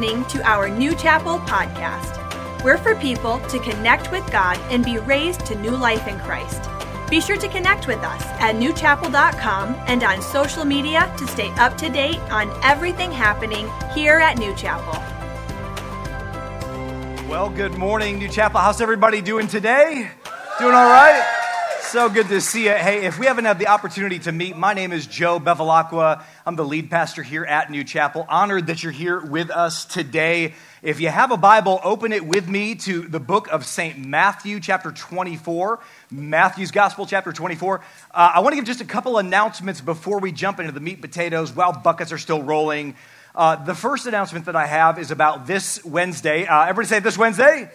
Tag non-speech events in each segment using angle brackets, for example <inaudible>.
listening to our New Chapel podcast. We're for people to connect with God and be raised to new life in Christ. Be sure to connect with us at newchapel.com and on social media to stay up to date on everything happening here at New Chapel. Well, good morning, New Chapel. How's everybody doing today? Doing all right? So good to see you. Hey, if we haven't had the opportunity to meet, my name is Joe Bevilacqua. I'm the lead pastor here at New Chapel. Honored that you're here with us today. If you have a Bible, open it with me to the book of St. Matthew, chapter 24. Matthew's Gospel, chapter 24. Uh, I want to give just a couple announcements before we jump into the meat potatoes while buckets are still rolling. Uh, the first announcement that I have is about this Wednesday. Uh, everybody say this Wednesday?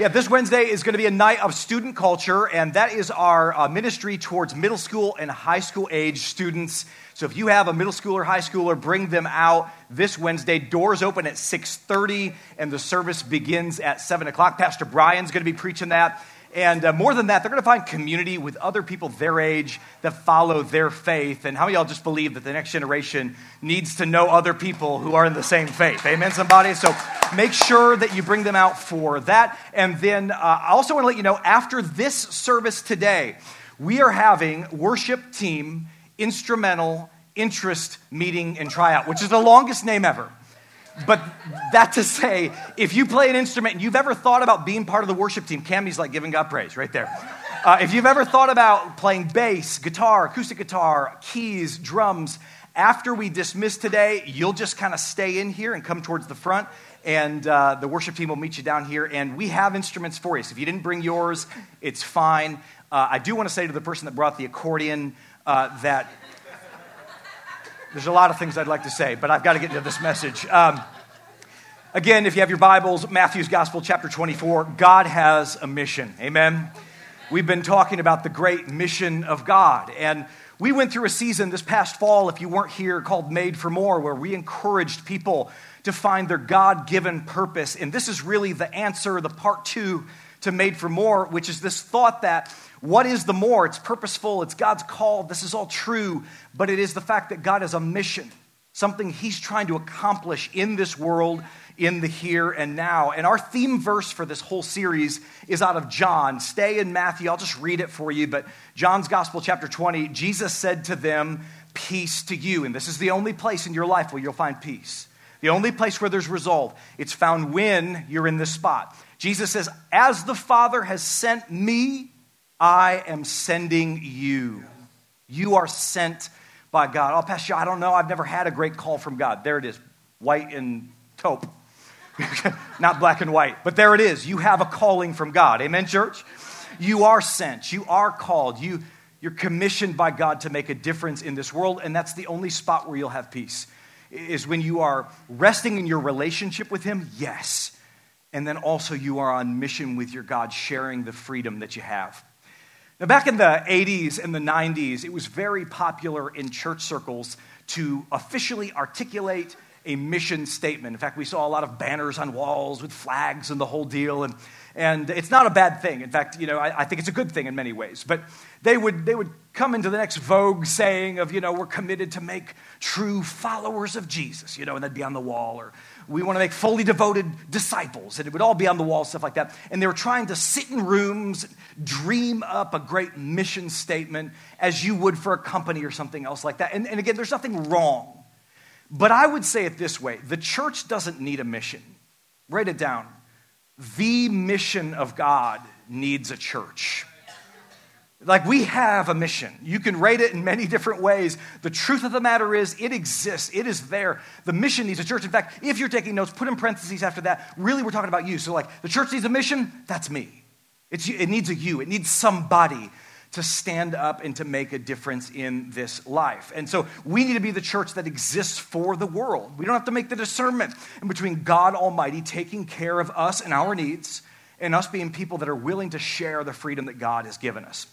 Yeah, this Wednesday is going to be a night of student culture, and that is our uh, ministry towards middle school and high school age students. So if you have a middle schooler, high schooler, bring them out this Wednesday. Doors open at 6:30, and the service begins at 7 o'clock. Pastor Brian's going to be preaching that. And uh, more than that, they're going to find community with other people their age that follow their faith. And how many y'all just believe that the next generation needs to know other people who are in the same faith? Amen, somebody? So make sure that you bring them out for that. And then uh, I also want to let you know after this service today, we are having worship team instrumental interest meeting and tryout, which is the longest name ever. But that to say, if you play an instrument and you've ever thought about being part of the worship team, Cammy's like giving God praise right there. Uh, if you've ever thought about playing bass, guitar, acoustic guitar, keys, drums, after we dismiss today, you'll just kind of stay in here and come towards the front, and uh, the worship team will meet you down here. And we have instruments for you. So if you didn't bring yours, it's fine. Uh, I do want to say to the person that brought the accordion uh, that there's a lot of things I'd like to say, but I've got to get into this message. Um, again, if you have your Bibles, Matthew's Gospel, chapter 24, God has a mission. Amen. We've been talking about the great mission of God. And we went through a season this past fall, if you weren't here, called Made for More, where we encouraged people to find their God given purpose. And this is really the answer, the part two to Made for More, which is this thought that what is the more? It's purposeful, it's God's call, this is all true, but it is the fact that God has a mission, something He's trying to accomplish in this world, in the here and now. And our theme verse for this whole series is out of John. Stay in Matthew, I'll just read it for you, but John's Gospel, chapter 20, Jesus said to them, Peace to you. And this is the only place in your life where you'll find peace. The only place where there's resolve. It's found when you're in this spot. Jesus says, As the Father has sent me, I am sending you. You are sent by God. Oh, Pastor, I don't know. I've never had a great call from God. There it is, white and taupe. <laughs> Not black and white, but there it is. You have a calling from God. Amen, church? You are sent. You are called. You, you're commissioned by God to make a difference in this world, and that's the only spot where you'll have peace, is when you are resting in your relationship with Him, yes. And then also you are on mission with your God, sharing the freedom that you have. Now, back in the 80s and the 90s, it was very popular in church circles to officially articulate a mission statement. In fact, we saw a lot of banners on walls with flags and the whole deal. And, and it's not a bad thing. In fact, you know, I, I, think it's a good thing in many ways. But they would, they would come into the next Vogue saying of, you know, we're committed to make true followers of Jesus, you know, and that'd be on the wall. Or we want to make fully devoted disciples. And it would all be on the wall, stuff like that. And they were trying to sit in rooms, dream up a great mission statement as you would for a company or something else like that. And, and again, there's nothing wrong. But I would say it this way the church doesn't need a mission. Write it down. The mission of God needs a church. Like we have a mission. You can rate it in many different ways. The truth of the matter is, it exists, it is there. The mission needs a church. In fact, if you're taking notes, put in parentheses after that. Really, we're talking about you. So, like, the church needs a mission, that's me. It's, it needs a you, it needs somebody to stand up and to make a difference in this life. And so we need to be the church that exists for the world. We don't have to make the discernment between God Almighty taking care of us and our needs and us being people that are willing to share the freedom that God has given us.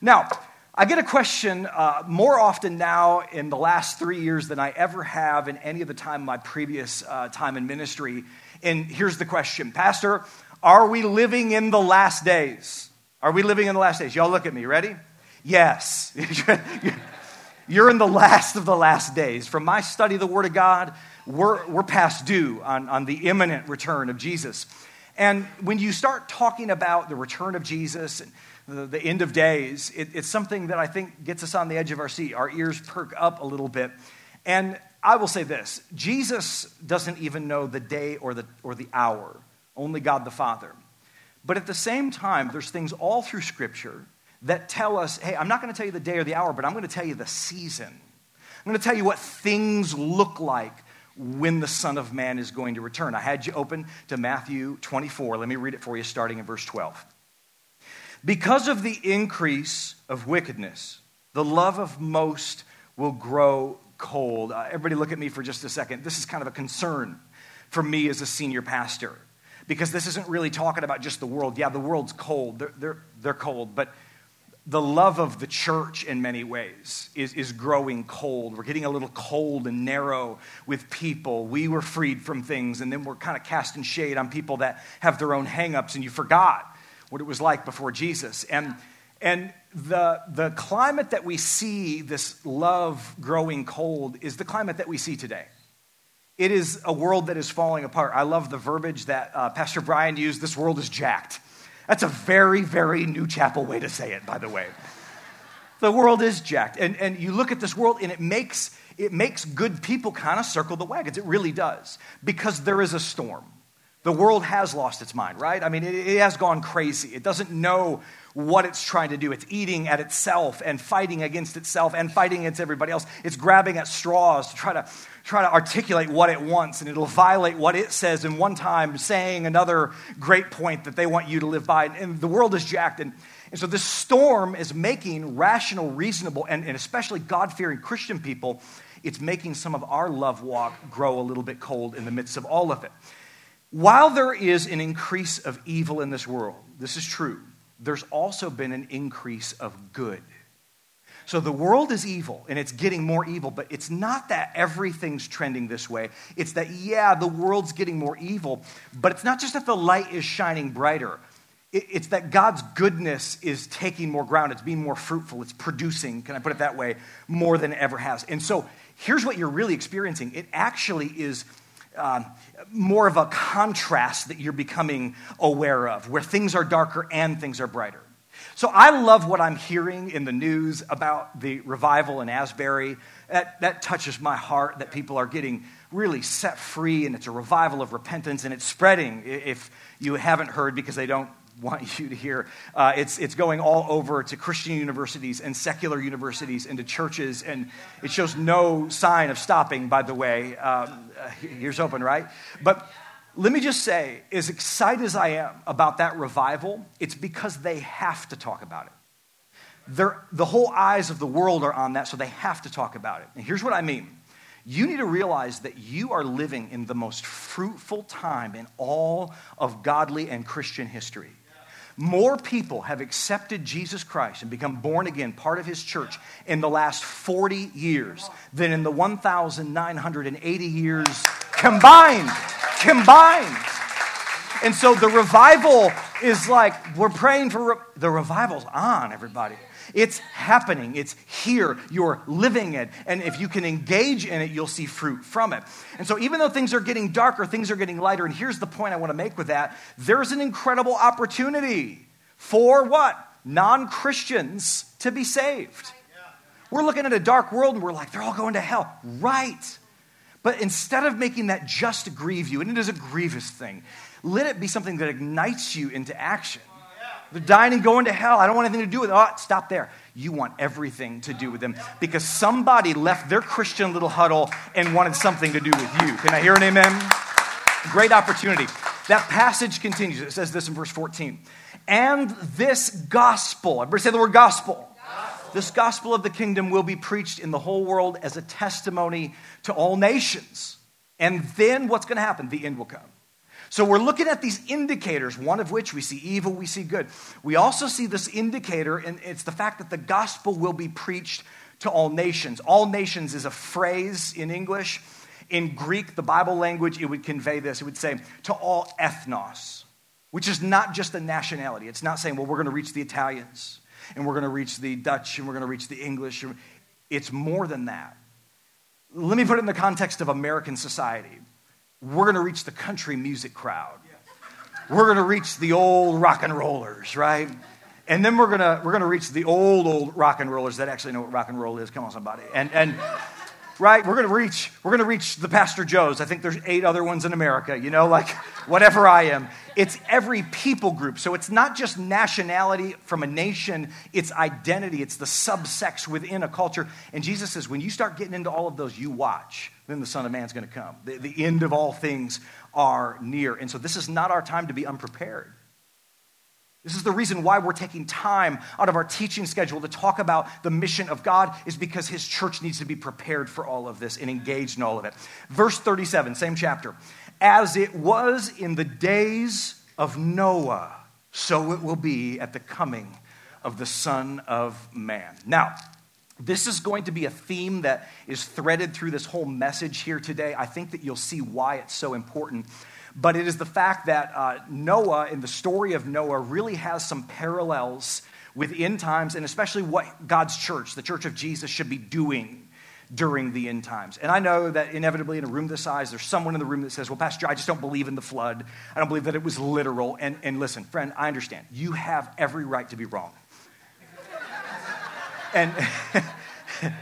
Now, I get a question uh, more often now in the last three years than I ever have in any of the time my previous uh, time in ministry. And here's the question Pastor, are we living in the last days? Are we living in the last days? Y'all look at me, ready? Yes. <laughs> You're in the last of the last days. From my study of the Word of God, we're, we're past due on, on the imminent return of Jesus. And when you start talking about the return of Jesus and the, the end of days, it, it's something that I think gets us on the edge of our seat. Our ears perk up a little bit. And I will say this Jesus doesn't even know the day or the, or the hour, only God the Father. But at the same time, there's things all through Scripture that tell us hey, I'm not going to tell you the day or the hour, but I'm going to tell you the season. I'm going to tell you what things look like when the Son of Man is going to return. I had you open to Matthew 24. Let me read it for you, starting in verse 12. Because of the increase of wickedness, the love of most will grow cold. Uh, everybody, look at me for just a second. This is kind of a concern for me as a senior pastor because this isn't really talking about just the world. Yeah, the world's cold, they're, they're, they're cold, but the love of the church in many ways is, is growing cold. We're getting a little cold and narrow with people. We were freed from things, and then we're kind of casting shade on people that have their own hangups, and you forgot what it was like before Jesus. And, and the, the climate that we see, this love growing cold, is the climate that we see today. It is a world that is falling apart. I love the verbiage that uh, Pastor Brian used this world is jacked. That's a very, very New Chapel way to say it, by the way. The world is jacked. And, and you look at this world, and it makes, it makes good people kind of circle the wagons. It really does, because there is a storm. The world has lost its mind, right? I mean, it, it has gone crazy. It doesn't know what it's trying to do. It's eating at itself and fighting against itself and fighting against everybody else. It's grabbing at straws to try to try to articulate what it wants, and it'll violate what it says in one time, saying another great point that they want you to live by. And the world is jacked. And, and so this storm is making rational, reasonable, and, and especially God fearing Christian people, it's making some of our love walk grow a little bit cold in the midst of all of it. While there is an increase of evil in this world, this is true, there's also been an increase of good. So the world is evil and it's getting more evil, but it's not that everything's trending this way. It's that, yeah, the world's getting more evil, but it's not just that the light is shining brighter. It's that God's goodness is taking more ground. It's being more fruitful. It's producing, can I put it that way, more than it ever has. And so here's what you're really experiencing it actually is uh, more of a contrast that you're becoming aware of, where things are darker and things are brighter. So I love what I'm hearing in the news about the revival in Asbury. That, that touches my heart that people are getting really set free, and it's a revival of repentance, and it's spreading. If you haven't heard, because they don't want <laughs> you to hear, uh, it's, it's going all over to Christian universities and secular universities and to churches, and it shows no sign of stopping, by the way. Um, here's open, right? But let me just say, as excited as I am about that revival, it's because they have to talk about it. They're, the whole eyes of the world are on that, so they have to talk about it. And here's what I mean you need to realize that you are living in the most fruitful time in all of godly and Christian history. More people have accepted Jesus Christ and become born again, part of his church, in the last 40 years than in the 1,980 years combined combined. And so the revival is like, we're praying for, re- the revival's on, everybody. It's happening. It's here. You're living it. And if you can engage in it, you'll see fruit from it. And so, even though things are getting darker, things are getting lighter. And here's the point I want to make with that there's an incredible opportunity for what? Non Christians to be saved. We're looking at a dark world and we're like, they're all going to hell. Right. But instead of making that just grieve you, and it is a grievous thing, let it be something that ignites you into action. They're dying and going to hell. I don't want anything to do with it. Oh, stop there. You want everything to do with them because somebody left their Christian little huddle and wanted something to do with you. Can I hear an amen? Great opportunity. That passage continues. It says this in verse 14. And this gospel, everybody say the word gospel. This gospel of the kingdom will be preached in the whole world as a testimony to all nations. And then what's going to happen? The end will come. So we're looking at these indicators, one of which we see evil, we see good. We also see this indicator, and it's the fact that the gospel will be preached to all nations. All nations is a phrase in English. In Greek, the Bible language, it would convey this. It would say, to all ethnos, which is not just a nationality. It's not saying, well, we're going to reach the Italians and we're going to reach the Dutch and we're going to reach the English. It's more than that. Let me put it in the context of American society. We're going to reach the country music crowd. We're going to reach the old rock and rollers, right? And then we're going to we're going to reach the old old rock and rollers that actually know what rock and roll is. Come on somebody. And and right? We're going to reach, we're going to reach the Pastor Joes. I think there's eight other ones in America, you know, like <laughs> whatever I am. It's every people group. So it's not just nationality from a nation, it's identity, it's the subsex within a culture. And Jesus says, when you start getting into all of those, you watch, then the Son of Man's going to come. The, the end of all things are near. And so this is not our time to be unprepared. This is the reason why we're taking time out of our teaching schedule to talk about the mission of God, is because His church needs to be prepared for all of this and engaged in all of it. Verse 37, same chapter. As it was in the days of Noah, so it will be at the coming of the Son of Man. Now, this is going to be a theme that is threaded through this whole message here today. I think that you'll see why it's so important but it is the fact that uh, Noah, in the story of Noah, really has some parallels with end times, and especially what God's church, the church of Jesus, should be doing during the end times. And I know that inevitably in a room this size, there's someone in the room that says, Well, Pastor, I just don't believe in the flood. I don't believe that it was literal. And, and listen, friend, I understand. You have every right to be wrong. and <laughs>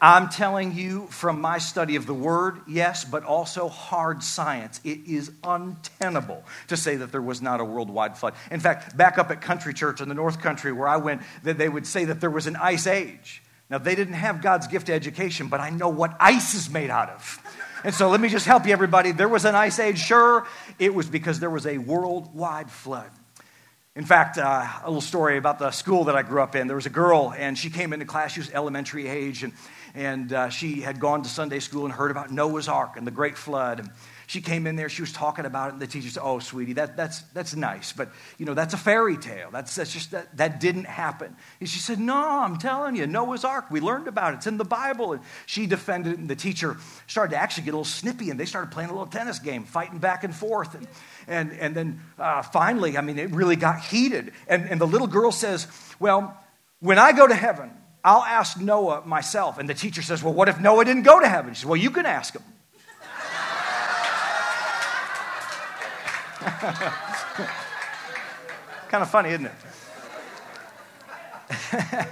I'm telling you from my study of the word, yes, but also hard science. It is untenable to say that there was not a worldwide flood. In fact, back up at Country Church in the North Country where I went, they would say that there was an ice age. Now, they didn't have God's gift education, but I know what ice is made out of. And so let me just help you, everybody. There was an ice age, sure. It was because there was a worldwide flood. In fact, uh, a little story about the school that I grew up in. There was a girl, and she came into class. She was elementary age, and and uh, she had gone to Sunday school and heard about Noah's Ark and the great flood. And she came in there, she was talking about it, and the teacher said, Oh, sweetie, that, that's, that's nice, but you know, that's a fairy tale. That's, that's just that, that didn't happen. And she said, No, I'm telling you, Noah's Ark, we learned about it, it's in the Bible. And she defended it, and the teacher started to actually get a little snippy, and they started playing a little tennis game, fighting back and forth. And, and, and then uh, finally, I mean, it really got heated. And, and the little girl says, Well, when I go to heaven, I'll ask Noah myself. And the teacher says, Well, what if Noah didn't go to heaven? She says, Well, you can ask him. <laughs> kind of funny, isn't it? <laughs>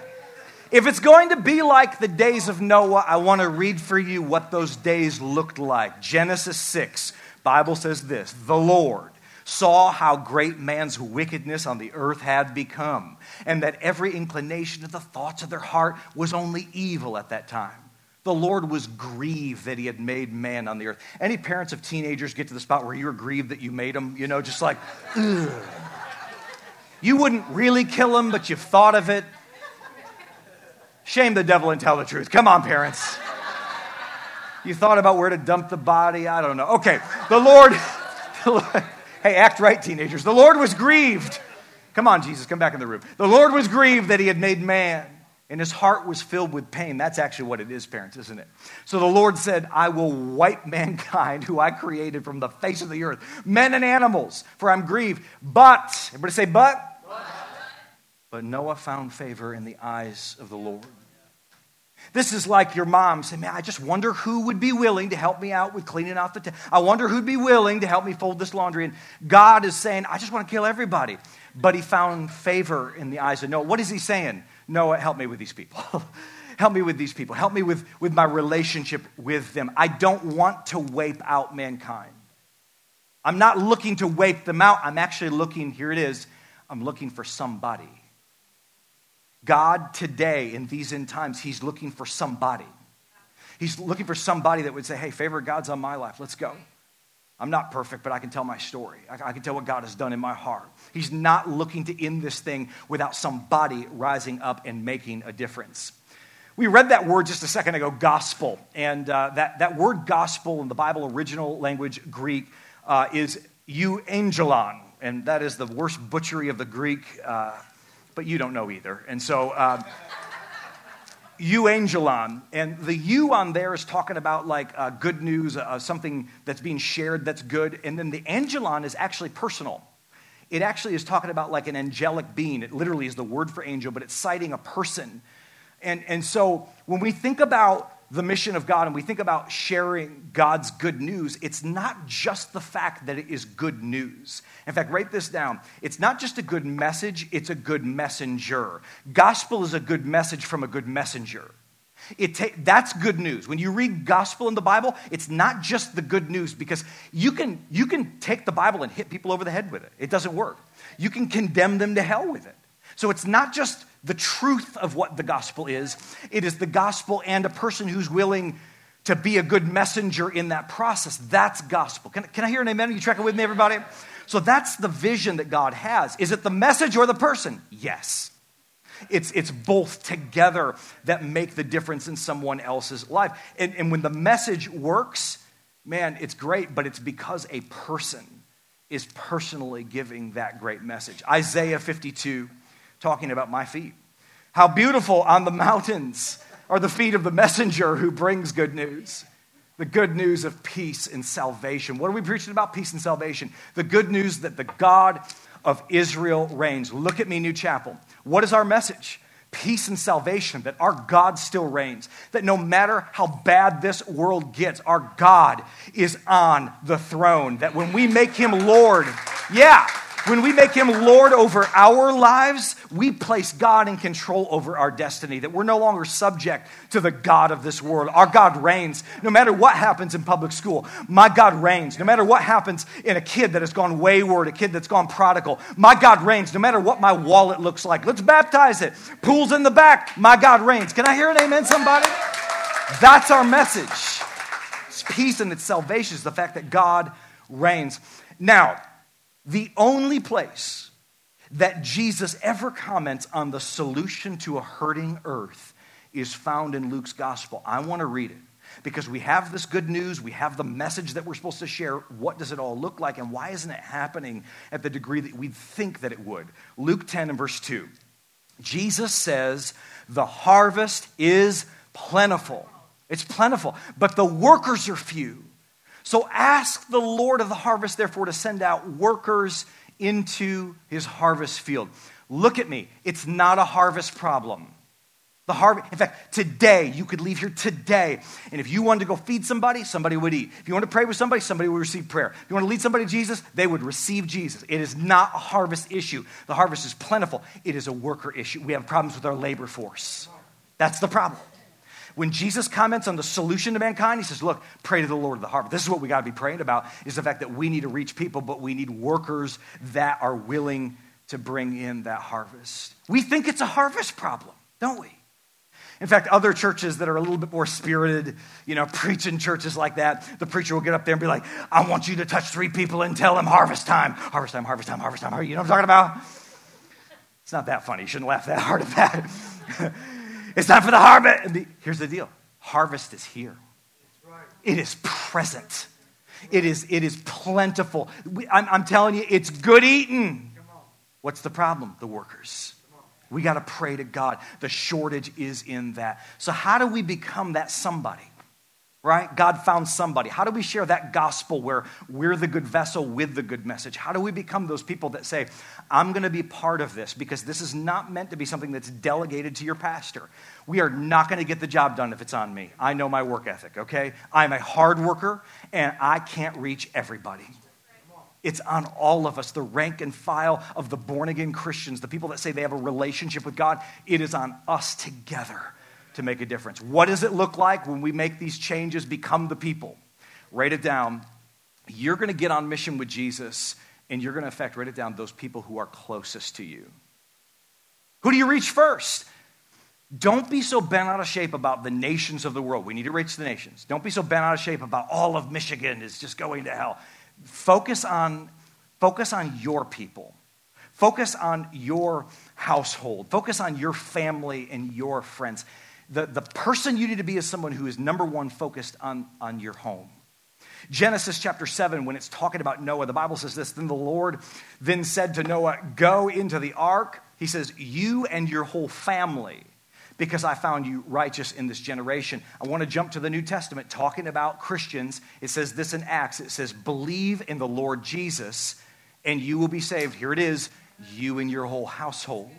if it's going to be like the days of Noah, I want to read for you what those days looked like. Genesis 6, Bible says this, "The Lord saw how great man's wickedness on the earth had become, and that every inclination of the thoughts of their heart was only evil at that time. The Lord was grieved that he had made man on the earth. Any parents of teenagers get to the spot where you're grieved that you made them, you know, just like, ugh. You wouldn't really kill him, but you've thought of it. Shame the devil and tell the truth. Come on, parents. You thought about where to dump the body? I don't know. Okay, the Lord, <laughs> the Lord Hey, act right, teenagers. The Lord was grieved. Come on, Jesus, come back in the room. The Lord was grieved that he had made man, and his heart was filled with pain. That's actually what it is, parents, isn't it? So the Lord said, I will wipe mankind, who I created from the face of the earth, men and animals, for I'm grieved. But, everybody say, but? But, but Noah found favor in the eyes of the Lord. This is like your mom saying, Man, I just wonder who would be willing to help me out with cleaning off the tent. I wonder who'd be willing to help me fold this laundry. And God is saying, I just want to kill everybody. But he found favor in the eyes of Noah. What is he saying? Noah, help me with these people. <laughs> help me with these people. Help me with, with my relationship with them. I don't want to wipe out mankind. I'm not looking to wipe them out. I'm actually looking, here it is, I'm looking for somebody God today, in these end times, He's looking for somebody. He's looking for somebody that would say, hey, favor God's on my life. Let's go. I'm not perfect, but I can tell my story. I, can tell what God has done in my heart. He's not looking to end this thing without somebody rising up and making a difference. We read that word just a second ago, gospel. And uh, that, that word gospel in the Bible original language, Greek, uh, is euangelon. And that is the worst butchery of the Greek. Uh, but you don't know either. And so, <laughs> uh, euangelon. And the you on there is talking about like uh, good news, uh, something that's being shared that's good. And then the angelon is actually personal. It actually is talking about like an angelic being. It literally is the word for angel, but it's citing a person And, and so when we think about the mission of God and we think about sharing God's good news, it's not just the fact that it is good news. In fact, write this down. It's not just a good message, it's a good messenger. Gospel is a good message from a good messenger. It ta- that's good news. When you read gospel in the Bible, it's not just the good news because you can, you can take the Bible and hit people over the head with it. It doesn't work. You can condemn them to hell with it. So it's not just the truth of what the gospel is, it is the gospel and a person who's willing to be a good messenger in that process. That's gospel. Can, can I hear an amen? Are you tracking with me, everybody? So that's the vision that God has. Is it the message or the person? Yes. It's, it's both together that make the difference in someone else's life. And, and when the message works, man, it's great, but it's because a person is personally giving that great message. Isaiah 52 talking about my feet. How beautiful on the <laughs> mountains are the feet of the messenger who brings good news. The good news of peace and salvation. What are we preaching about? Peace and salvation. The good news that the God of Israel reigns. Look at me, New Chapel. What is our message? Peace and salvation, that our God still reigns, that no matter how bad this world gets, our God is on the throne, that when we make him Lord, yeah, when we make him Lord over our lives, we place God in control over our destiny, that we're no longer subject to the God of this world. Our God reigns. No matter what happens in public school, my God reigns. No matter what happens in a kid that has gone wayward, a kid that's gone prodigal, my God reigns. No matter what my wallet looks like, let's baptize it. Pools in the back, my God reigns. Can I hear an amen, somebody? That's our message. It's peace and it's salvation is the fact that God reigns. Now, the only place that Jesus ever comments on the solution to a hurting earth is found in Luke's gospel. I want to read it because we have this good news, we have the message that we're supposed to share. What does it all look like, and why isn't it happening at the degree that we'd think that it would? Luke 10 and verse 2. Jesus says, The harvest is plentiful. It's plentiful, but the workers are few. So ask the Lord of the harvest, therefore, to send out workers into his harvest field. Look at me. It's not a harvest problem. The harvest, in fact, today, you could leave here today, and if you wanted to go feed somebody, somebody would eat. If you want to pray with somebody, somebody would receive prayer. If you want to lead somebody to Jesus, they would receive Jesus. It is not a harvest issue. The harvest is plentiful, it is a worker issue. We have problems with our labor force. That's the problem. When Jesus comments on the solution to mankind, he says, Look, pray to the Lord of the harvest. This is what we got to be praying about is the fact that we need to reach people, but we need workers that are willing to bring in that harvest. We think it's a harvest problem, don't we? In fact, other churches that are a little bit more spirited, you know, preaching churches like that, the preacher will get up there and be like, I want you to touch three people and tell them harvest time, harvest time, harvest time, harvest time. You know what I'm talking about? It's not that funny. You shouldn't laugh that hard at that. <laughs> It's time for the harvest. Here's the deal harvest is here, it is present. It is, it is plentiful. We, I'm, I'm telling you, it's good eating. What's the problem? The workers. We got to pray to God. The shortage is in that. So, how do we become that somebody? Right? God found somebody. How do we share that gospel where we're the good vessel with the good message? How do we become those people that say, I'm going to be part of this because this is not meant to be something that's delegated to your pastor. We are not going to get the job done if it's on me. I know my work ethic, okay? I'm a hard worker and I can't reach everybody. It's on all of us, the rank and file of the born again Christians, the people that say they have a relationship with God. It is on us together to make a difference. What does it look like when we make these changes, become the people? Write it down. You're going to get on mission with Jesus, and you're going to affect, write it down, those people who are closest to you. Who do you reach first? Don't be so bent out of shape about the nations of the world. We need to reach the nations. Don't be so bent out of shape about all of Michigan is just going to hell. Focus on, focus on your people. Focus on your household. Focus on your family and your friends the, the person you need to be is someone who is number one focused on, on your home. Genesis chapter 7, when it's talking about Noah, the Bible says this Then the Lord then said to Noah, Go into the ark. He says, You and your whole family, because I found you righteous in this generation. I want to jump to the New Testament talking about Christians. It says this in Acts it says, Believe in the Lord Jesus, and you will be saved. Here it is, you and your whole household.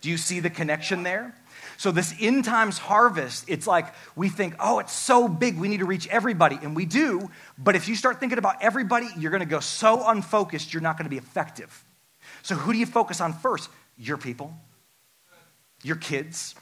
Do you see the connection there? So, this end times harvest, it's like we think, oh, it's so big, we need to reach everybody. And we do. But if you start thinking about everybody, you're going to go so unfocused, you're not going to be effective. So, who do you focus on first? Your people, your kids,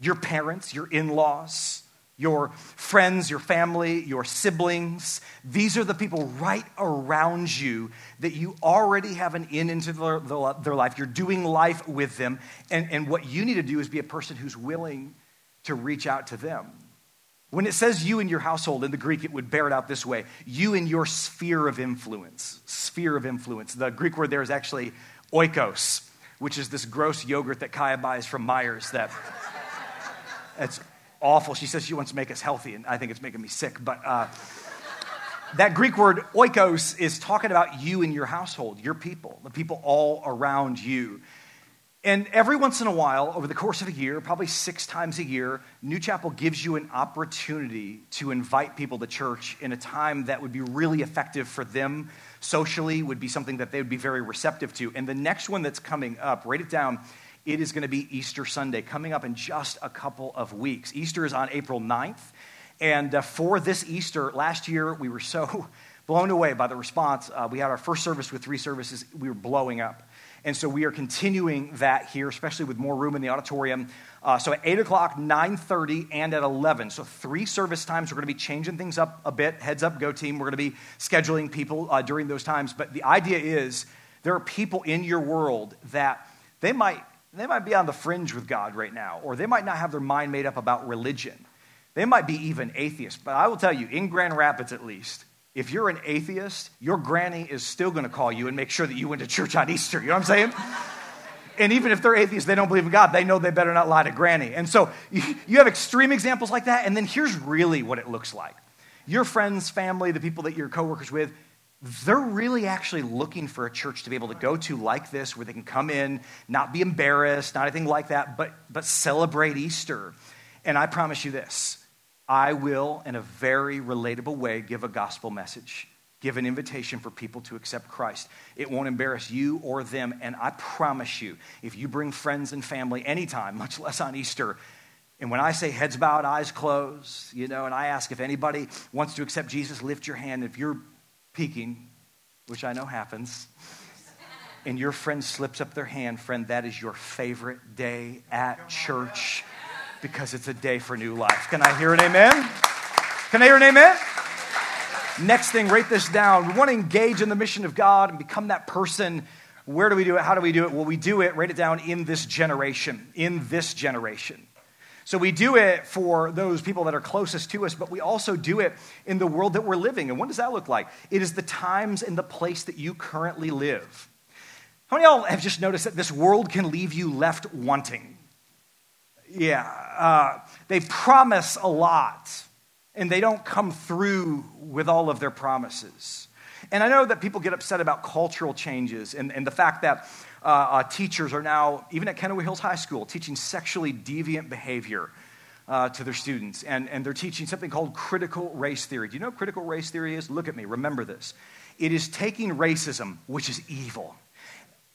your parents, your in laws your friends, your family, your siblings. These are the people right around you that you already have an in into their, their life. You're doing life with them. And, and what you need to do is be a person who's willing to reach out to them. When it says you and your household in the Greek, it would bear it out this way you and your sphere of influence. Sphere of influence. The Greek word there is actually oikos, which is this gross yogurt that Kaya buys from Meijer's that. <laughs> It's awful. She says she wants to make us healthy, and I think it's making me sick. But uh, that Greek word oikos is talking about you and your household, your people, the people all around you. And every once in a while, over the course of a year, probably six times a year, New Chapel gives you an opportunity to invite people to church in a time that would be really effective for them socially, would be something that they would be very receptive to. And the next one that's coming up, write it down, it is going to be Easter Sunday, coming up in just a couple of weeks. Easter is on April 9th. And uh, for this Easter, last year, we were so <laughs> blown away by the response. Uh, we had our first service with three services, we were blowing up. And so we are continuing that here, especially with more room in the auditorium. Uh, so at 8 o'clock, 9.30, and at 11. So three service times. We're going to be changing things up a bit. Heads up, go team. We're going to be scheduling people uh, during those times. But the idea is there are people in your world that they might they might be on the fringe with God right now, or they might not have their mind made up about religion. They might be even atheists. But I will tell you, in Grand Rapids at least, if you're an atheist, your granny is still going to call you and make sure that you went to church on Easter. You know what I'm saying? and even if they're atheists, they don't believe in God, they know they better not lie to granny. And so you have extreme examples like that. And then here's really what it looks like your friends, family, the people that you're coworkers with, they're really actually looking for a church to be able to go to like this, where they can come in, not be embarrassed, not anything like that, but, but celebrate Easter. And I promise you this I will, in a very relatable way, give a gospel message, give an invitation for people to accept Christ. It won't embarrass you or them. And I promise you, if you bring friends and family anytime, much less on Easter, and when I say heads bowed, eyes closed, you know, and I ask if anybody wants to accept Jesus, lift your hand. If you're peeking, which I know happens, and your friend slips up their hand, friend, that is your favorite day at church because it's a day for new life. Can I hear an amen? Can I hear an amen? Next thing, write this down. We want to engage in the mission of God and become that person. Where do we do it? How do we do it? Well, we do it, write it down, in this generation. In this generation. So we do it for those people that are closest to us, but we also do it in the world that we're living. And what does that look like? It is the times and the place that you currently live. How many of y'all have just noticed that this world can leave you left wanting? Yeah, uh, they promise a lot, and they don't come through with all of their promises. And I know that people get upset about cultural changes and, and the fact that uh, uh, teachers are now, even at Kenowa Hills High School, teaching sexually deviant behavior uh, to their students. And, and they're teaching something called critical race theory. Do you know what critical race theory is? Look at me, remember this. It is taking racism, which is evil,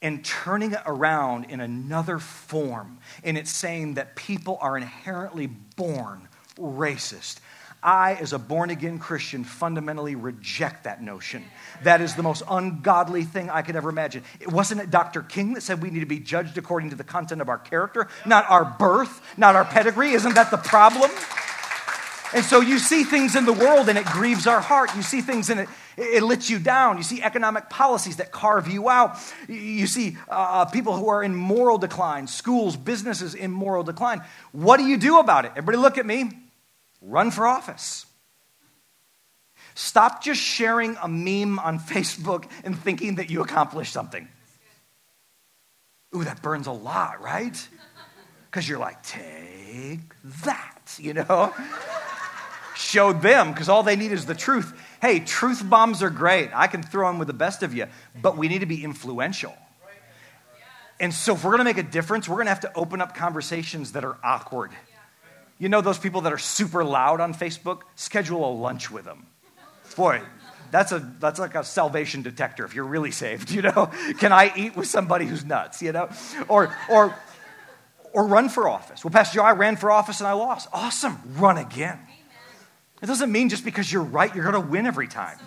and turning it around in another form. And it's saying that people are inherently born racist. I, as a born again Christian, fundamentally reject that notion. That is the most ungodly thing I could ever imagine. It wasn't it Dr. King that said we need to be judged according to the content of our character, not our birth, not our pedigree? Isn't that the problem? And so you see things in the world and it grieves our heart. You see things in it, it lets you down. You see economic policies that carve you out. You see uh, uh, people who are in moral decline, schools, businesses in moral decline. What do you do about it? Everybody look at me. Run for office. Stop just sharing a meme on <laughs> Facebook and thinking that you accomplished something. Ooh, that burns a lot, right? Because you're like, take that, you know? Show them, because all they need is the truth. Hey, truth bombs are great. I can throw them with the best of you, but we need to be influential. And so, if we're to make a difference, we're to have to open up conversations that are awkward. You know those people that are super loud on Facebook? Schedule a lunch with them. Boy, that's, a, that's like a salvation detector if you're really saved, <laughs> you know? Can I eat with somebody who's nuts, you know? Or, or, Or run for office. Well, Pastor Joe, I ran for office and I lost. Awesome, run again. It doesn't mean just because you're right, you're going to win every time.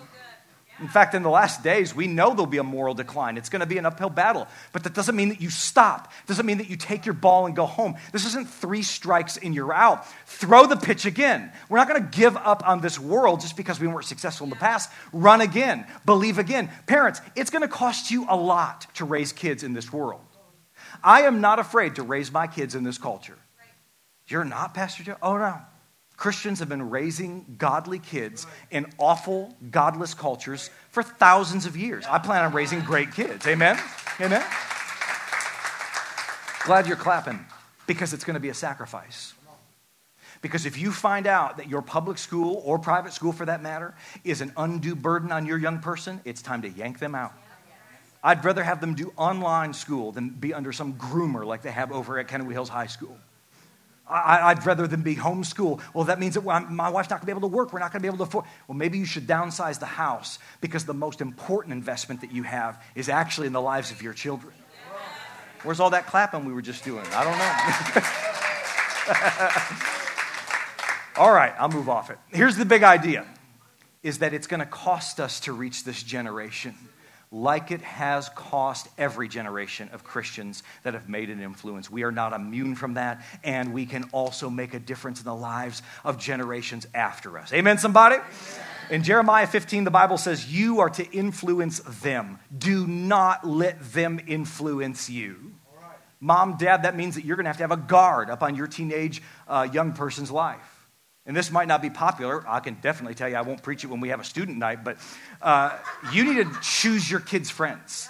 In fact, in the last days, we know there'll be a moral decline. It's going to be an uphill battle. But that doesn't mean that you stop. It doesn't mean that you take your ball and go home. This isn't three strikes and you're out. Throw the pitch again. We're not going to give up on this world just because we weren't successful in the past. Run again. Believe again. Parents, it's going to cost you a lot to raise kids in this world. I am not afraid to raise my kids in this culture. You're not, Pastor Joe? Oh, no. Christians have been raising godly kids in awful, godless cultures for thousands of years. I plan on raising great kids. Amen? Amen? Glad you're clapping because it's going to be a sacrifice. Because if you find out that your public school or private school for that matter is an undue burden on your young person, it's time to yank them out. I'd rather have them do online school than be under some groomer like they have over at Kenowa Hills High School. I, would rather than be homeschool. Well, that means that my wife's not going to be able to work. We're not going to be able to afford. Well, maybe you should downsize the house because the most important investment that you have is actually in the lives of your children. Where's all that clapping we were just doing? I don't know. <laughs> all right, I'll move off it. Here's the big idea is that it's going to cost us to reach this generation like it has cost every generation of Christians that have made an influence. We are not immune from that, and we can also make a difference in the lives of generations after us. Amen, somebody? Amen. In Jeremiah 15, the Bible says, You are to influence them. Do not let them influence you. Mom, dad, that means that you're going to have to have a guard up on your teenage uh, young person's life. And this might not be popular. I can definitely tell you I won't preach it when we have a student night, but uh, you need to choose your kids' friends.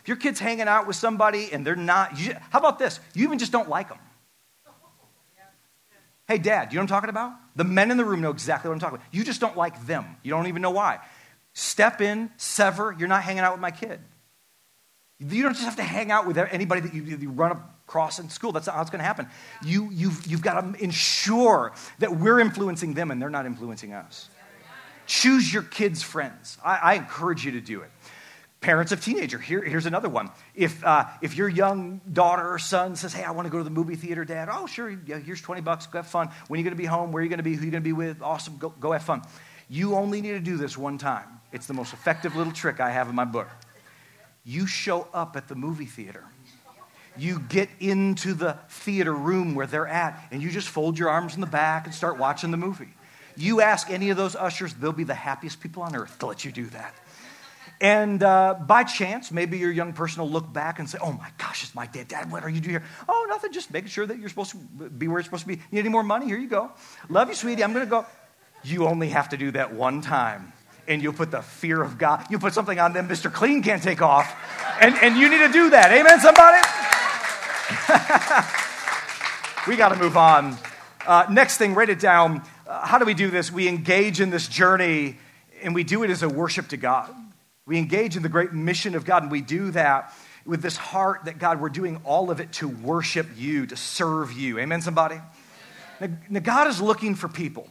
If your kid's hanging out with somebody and they're not, you, how about this? You even just don't like them. Hey, dad, you know what I'm talking about? The men in the room know exactly what I'm talking about. You just don't like them. You don't even know why. Step in, sever. You're not hanging out with my kid. You don't just have to hang out with anybody that you, you run up cross in school. That's how it's going to happen. You, you've, you've got to ensure that we're influencing them and they're not influencing us. Choose your kids' friends. I, I encourage you to do it. Parents of teenager, here, here's another one. If, uh, if your young daughter or son says, Hey, I want to go to the movie theater, dad, oh, sure, yeah, here's 20 bucks, go have fun. When are you going to be home? Where are you going to be? Who are you going to be with? Awesome, go, go have fun. You only need to do this one time. It's the most effective little trick I have in my book. You show up at the movie theater you get into the theater room where they're at and you just fold your arms in the back and start watching the movie. You ask any of those ushers, they'll be the happiest people on earth to let you do that. And uh, by chance, maybe your young person will look back and say, Oh my gosh, it's my dad. Dad, what are you doing here? Oh, nothing, just making sure that you're supposed to be where you're supposed to be. You need any more money? Here you go. Love you, sweetie. I'm going to go. You only have to do that one time. And you'll put the fear of God, you put something on them Mr. Clean can't take off. And, and you need to do that. Amen, somebody? <laughs> we got to move on. Uh, next thing, write it down. Uh, how do we do this? We engage in this journey and we do it as a worship to God. We engage in the great mission of God and we do that with this heart that God, we're doing all of it to worship you, to serve you. Amen, somebody? Now, now God is looking for people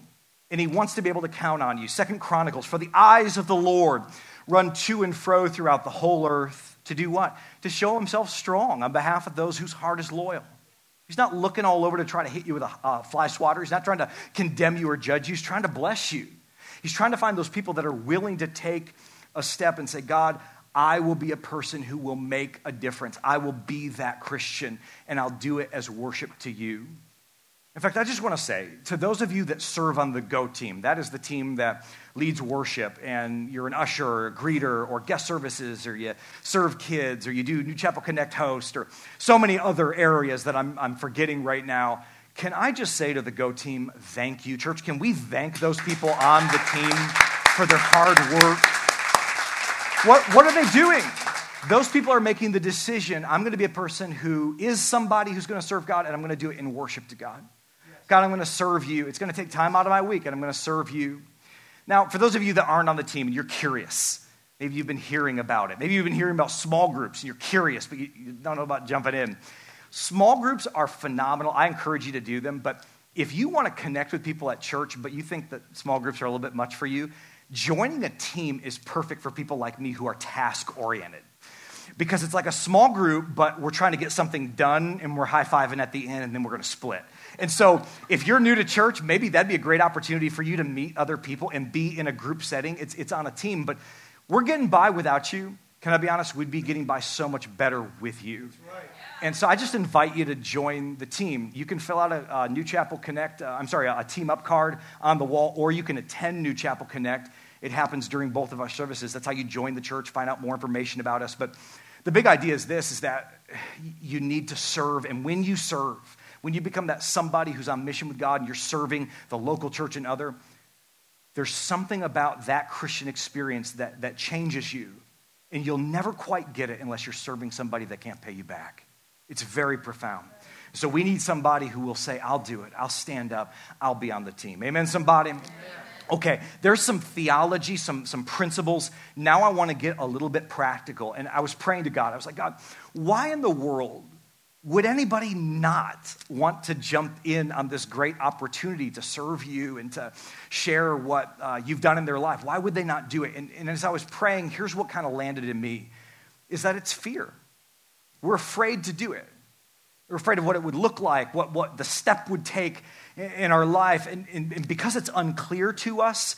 and he wants to be able to count on you. Second Chronicles, for the eyes of the Lord run to and fro throughout the whole earth to do what? To show himself strong on behalf of those whose heart is loyal. He's not looking all over to try to hit you with a uh, fly swatter. He's not trying to condemn you or judge you. He's trying to bless you. He's trying to find those people that are willing to take a step and say, God, I will be a person who will make a difference. I will be that Christian, and I'll do it as worship to you. In fact, I just want to say to those of you that serve on the GO team, that is the team that leads worship, and you're an usher or a greeter or guest services, or you serve kids, or you do New Chapel Connect host, or so many other areas that I'm, I'm forgetting right now. Can I just say to the GO team, thank you, church? Can we thank those people on the team for their hard work? What, what are they doing? Those people are making the decision I'm going to be a person who is somebody who's going to serve God, and I'm going to do it in worship to God. God, I'm going to serve you. It's going to take time out of my week, and I'm going to serve you. Now, for those of you that aren't on the team and you're curious, maybe you've been hearing about it. Maybe you've been hearing about small groups and you're curious, but you, you don't know about jumping in. Small groups are phenomenal. I encourage you to do them, but if you want to connect with people at church, but you think that small groups are a little bit much for you, joining a team is perfect for people like me who are task oriented. because it's like a small group, but we're trying to get something done and we're high fiving at the end and then we're going to split. And so, if you're new to church, maybe that'd be a great opportunity for you to meet other people and be in a group setting. It's, it's on a team, but we're getting by without you. Can I be honest? We'd be getting by so much better with you. And so I just invite you to join the team. You can fill out a, a New Chapel Connect, uh, I'm sorry, a, a team up card on the wall, or you can attend New Chapel Connect. It happens during both of our services. That's how you join the church, find out more information about us. But the big idea is this is that you need to serve. And when you serve, when you become that somebody who's on mission with God and you're serving the local church and other, there's something about that Christian experience that, that changes you. And you'll never quite get it unless you're serving somebody that can't pay you back. It's very profound. So we need somebody who will say, I'll do it. I'll stand up. I'll be on the team. Amen, somebody? Okay, there's some theology, some, some principles. Now I want to get a little bit practical. And I was praying to God. I was like, God, why in the world would anybody not want to jump in on this great opportunity to serve you and to share what uh, you've done in their life? Why would they not do it? And, and as I was praying, here's what kind of landed in me is that it's fear. We're afraid to do it. We're afraid of what it would look like, what, what the step would take in our life. And, and, and because it's unclear to us,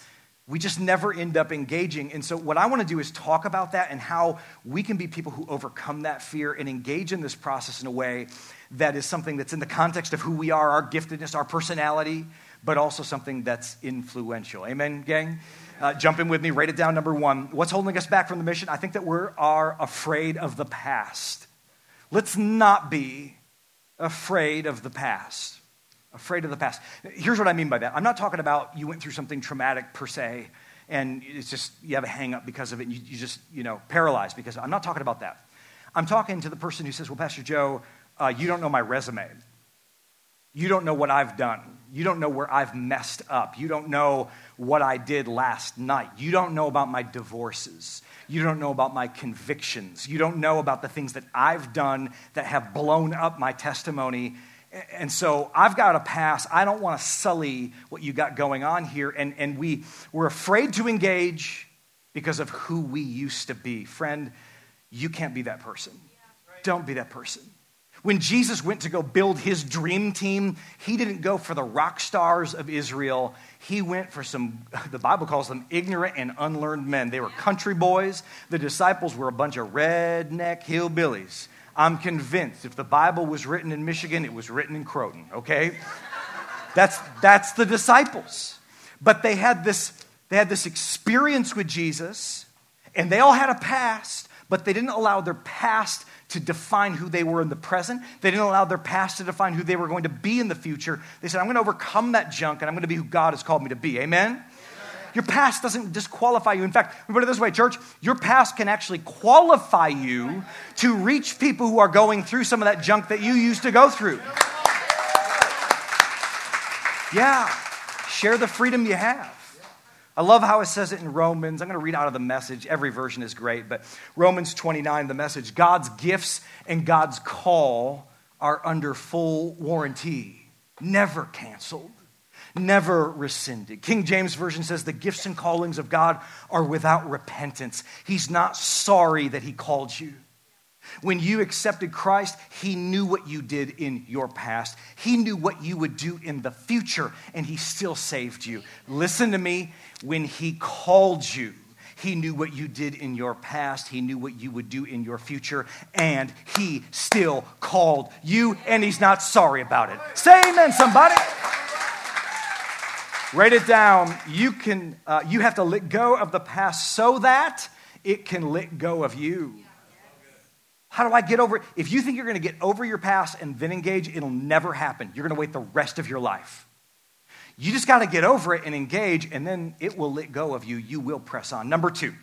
we just never end up engaging. And so, what I want to do is talk about that and how we can be people who overcome that fear and engage in this process in a way that is something that's in the context of who we are, our giftedness, our personality, but also something that's influential. Amen, gang? Uh, jump in with me, write it down. Number one, what's holding us back from the mission? I think that we are afraid of the past. Let's not be afraid of the past. Afraid of the past. Here's what I mean by that. I'm not talking about you went through something traumatic per se, and it's just you have a hang up because of it, and you, you just, you know, paralyzed because I'm not talking about that. I'm talking to the person who says, Well, Pastor Joe, uh, you don't know my resume. You don't know what I've done. You don't know where I've messed up. You don't know what I did last night. You don't know about my divorces. You don't know about my convictions. You don't know about the things that I've done that have blown up my testimony. And so I've got to pass. I don't want to sully what you got going on here. And, and we, we're afraid to engage because of who we used to be. Friend, you can't be that person. Don't be that person. When Jesus went to go build his dream team, he didn't go for the rock stars of Israel. He went for some, <laughs> the Bible calls them ignorant and unlearned men. They were country boys. The disciples were a bunch of redneck hillbillies. I'm convinced if the Bible was written in Michigan, it was written in Croton, okay? That's, that's the disciples. But they had, this, they had this experience with Jesus, and they all had a past, but they didn't allow their past to define who they were in the present. They didn't allow their past to define who they were going to be in the future. They said, I'm going to overcome that junk and I'm going to be who God has called me to be. Amen? Your past doesn't disqualify you. In fact, we put it this way, church, your past can actually qualify you to reach people who are going through some of that junk that you used to go through. Yeah, share the freedom you have. I love how it says it in Romans. I'm going to read out of the message. Every version is great, but Romans 29, the message God's gifts and God's call are under full warranty, never canceled, never rescinded. King James Version says the gifts and callings of God are without repentance. He's not sorry that He called you. When you accepted Christ, He knew what you did in your past. He knew what you would do in the future, and He still saved you. Listen to me. When He called you, He knew what you did in your past. He knew what you would do in your future, and He still called you, and He's not sorry about it. Say amen, somebody. Write it down. You, can, uh, you have to let go of the past so that it can let go of you. How do I get over it? If you think you're going to get over your past and then engage, it'll never happen. You're going to wait the rest of your life. You just got to get over it and engage, and then it will let go of you. You will press on. Number two,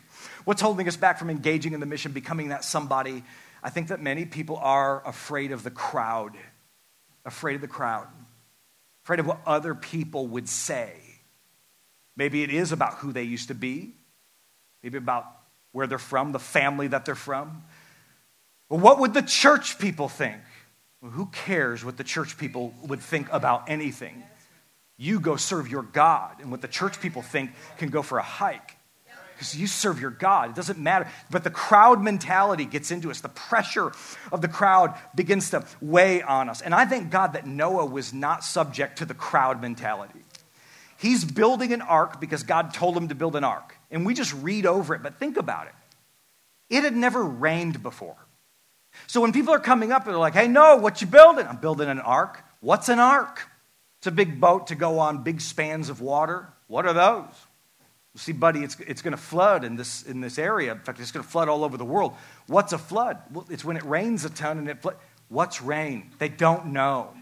what's holding us back from engaging in the mission, becoming that somebody? I think that many people are afraid of the crowd, afraid of the crowd, afraid of what other people would say. Maybe it is about who they used to be, maybe about where they're from, the family that they're from. Well, what would the church people think? Well, who cares what the church people would think about anything? You go serve your God, and what the church people think can go for a hike. Because you serve your God. It doesn't matter. But the crowd mentality gets into us. The pressure of the crowd begins to weigh on us. And I thank God that Noah was not subject to the crowd mentality. He's building an ark because God told him to build an ark. And we just read over it, but think about it. It had never rained before. So when people are coming up, they're like, hey, no, what you building? I'm building an ark. What's an ark? It's a big boat to go on big spans of water. What are those? See, buddy, it's, it's going to flood in this, in this area. In fact, it's going to flood all over the world. What's a flood? Well, it's when it rains a ton and it floods. What's rain? They don't know.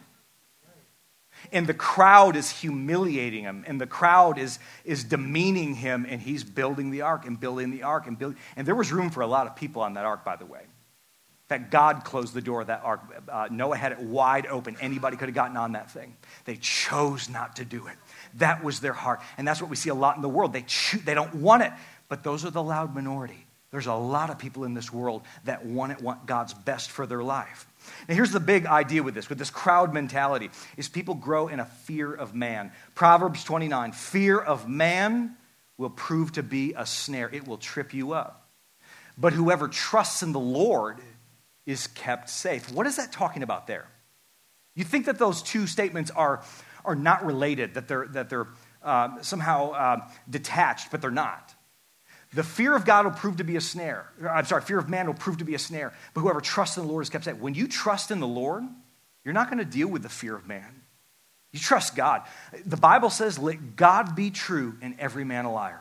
And the crowd is humiliating him, and the crowd is, is demeaning him, and he's building the ark and building the ark and building. And there was room for a lot of people on that ark, by the way. In fact, God closed the door of that ark. Uh, Noah had it wide open. Anybody could have gotten on that thing. They chose not to do it. That was their heart. And that's what we see a lot in the world. They, choose, they don't want it, but those are the loud minority. There's a lot of people in this world that want it, want God's best for their life. Now, here's the big idea with this, with this crowd mentality, is people grow in a fear of man. Proverbs 29, fear of man will prove to be a snare. It will trip you up. But whoever trusts in the Lord is kept safe. What is that talking about there? You think that those two statements are, are not related, that they're, that they're uh, somehow uh, detached, but they're not. The fear of God will prove to be a snare. I'm sorry, fear of man will prove to be a snare, but whoever trusts in the Lord is kept safe. When you trust in the Lord, you're not going to deal with the fear of man. You trust God. The Bible says, let God be true and every man a liar.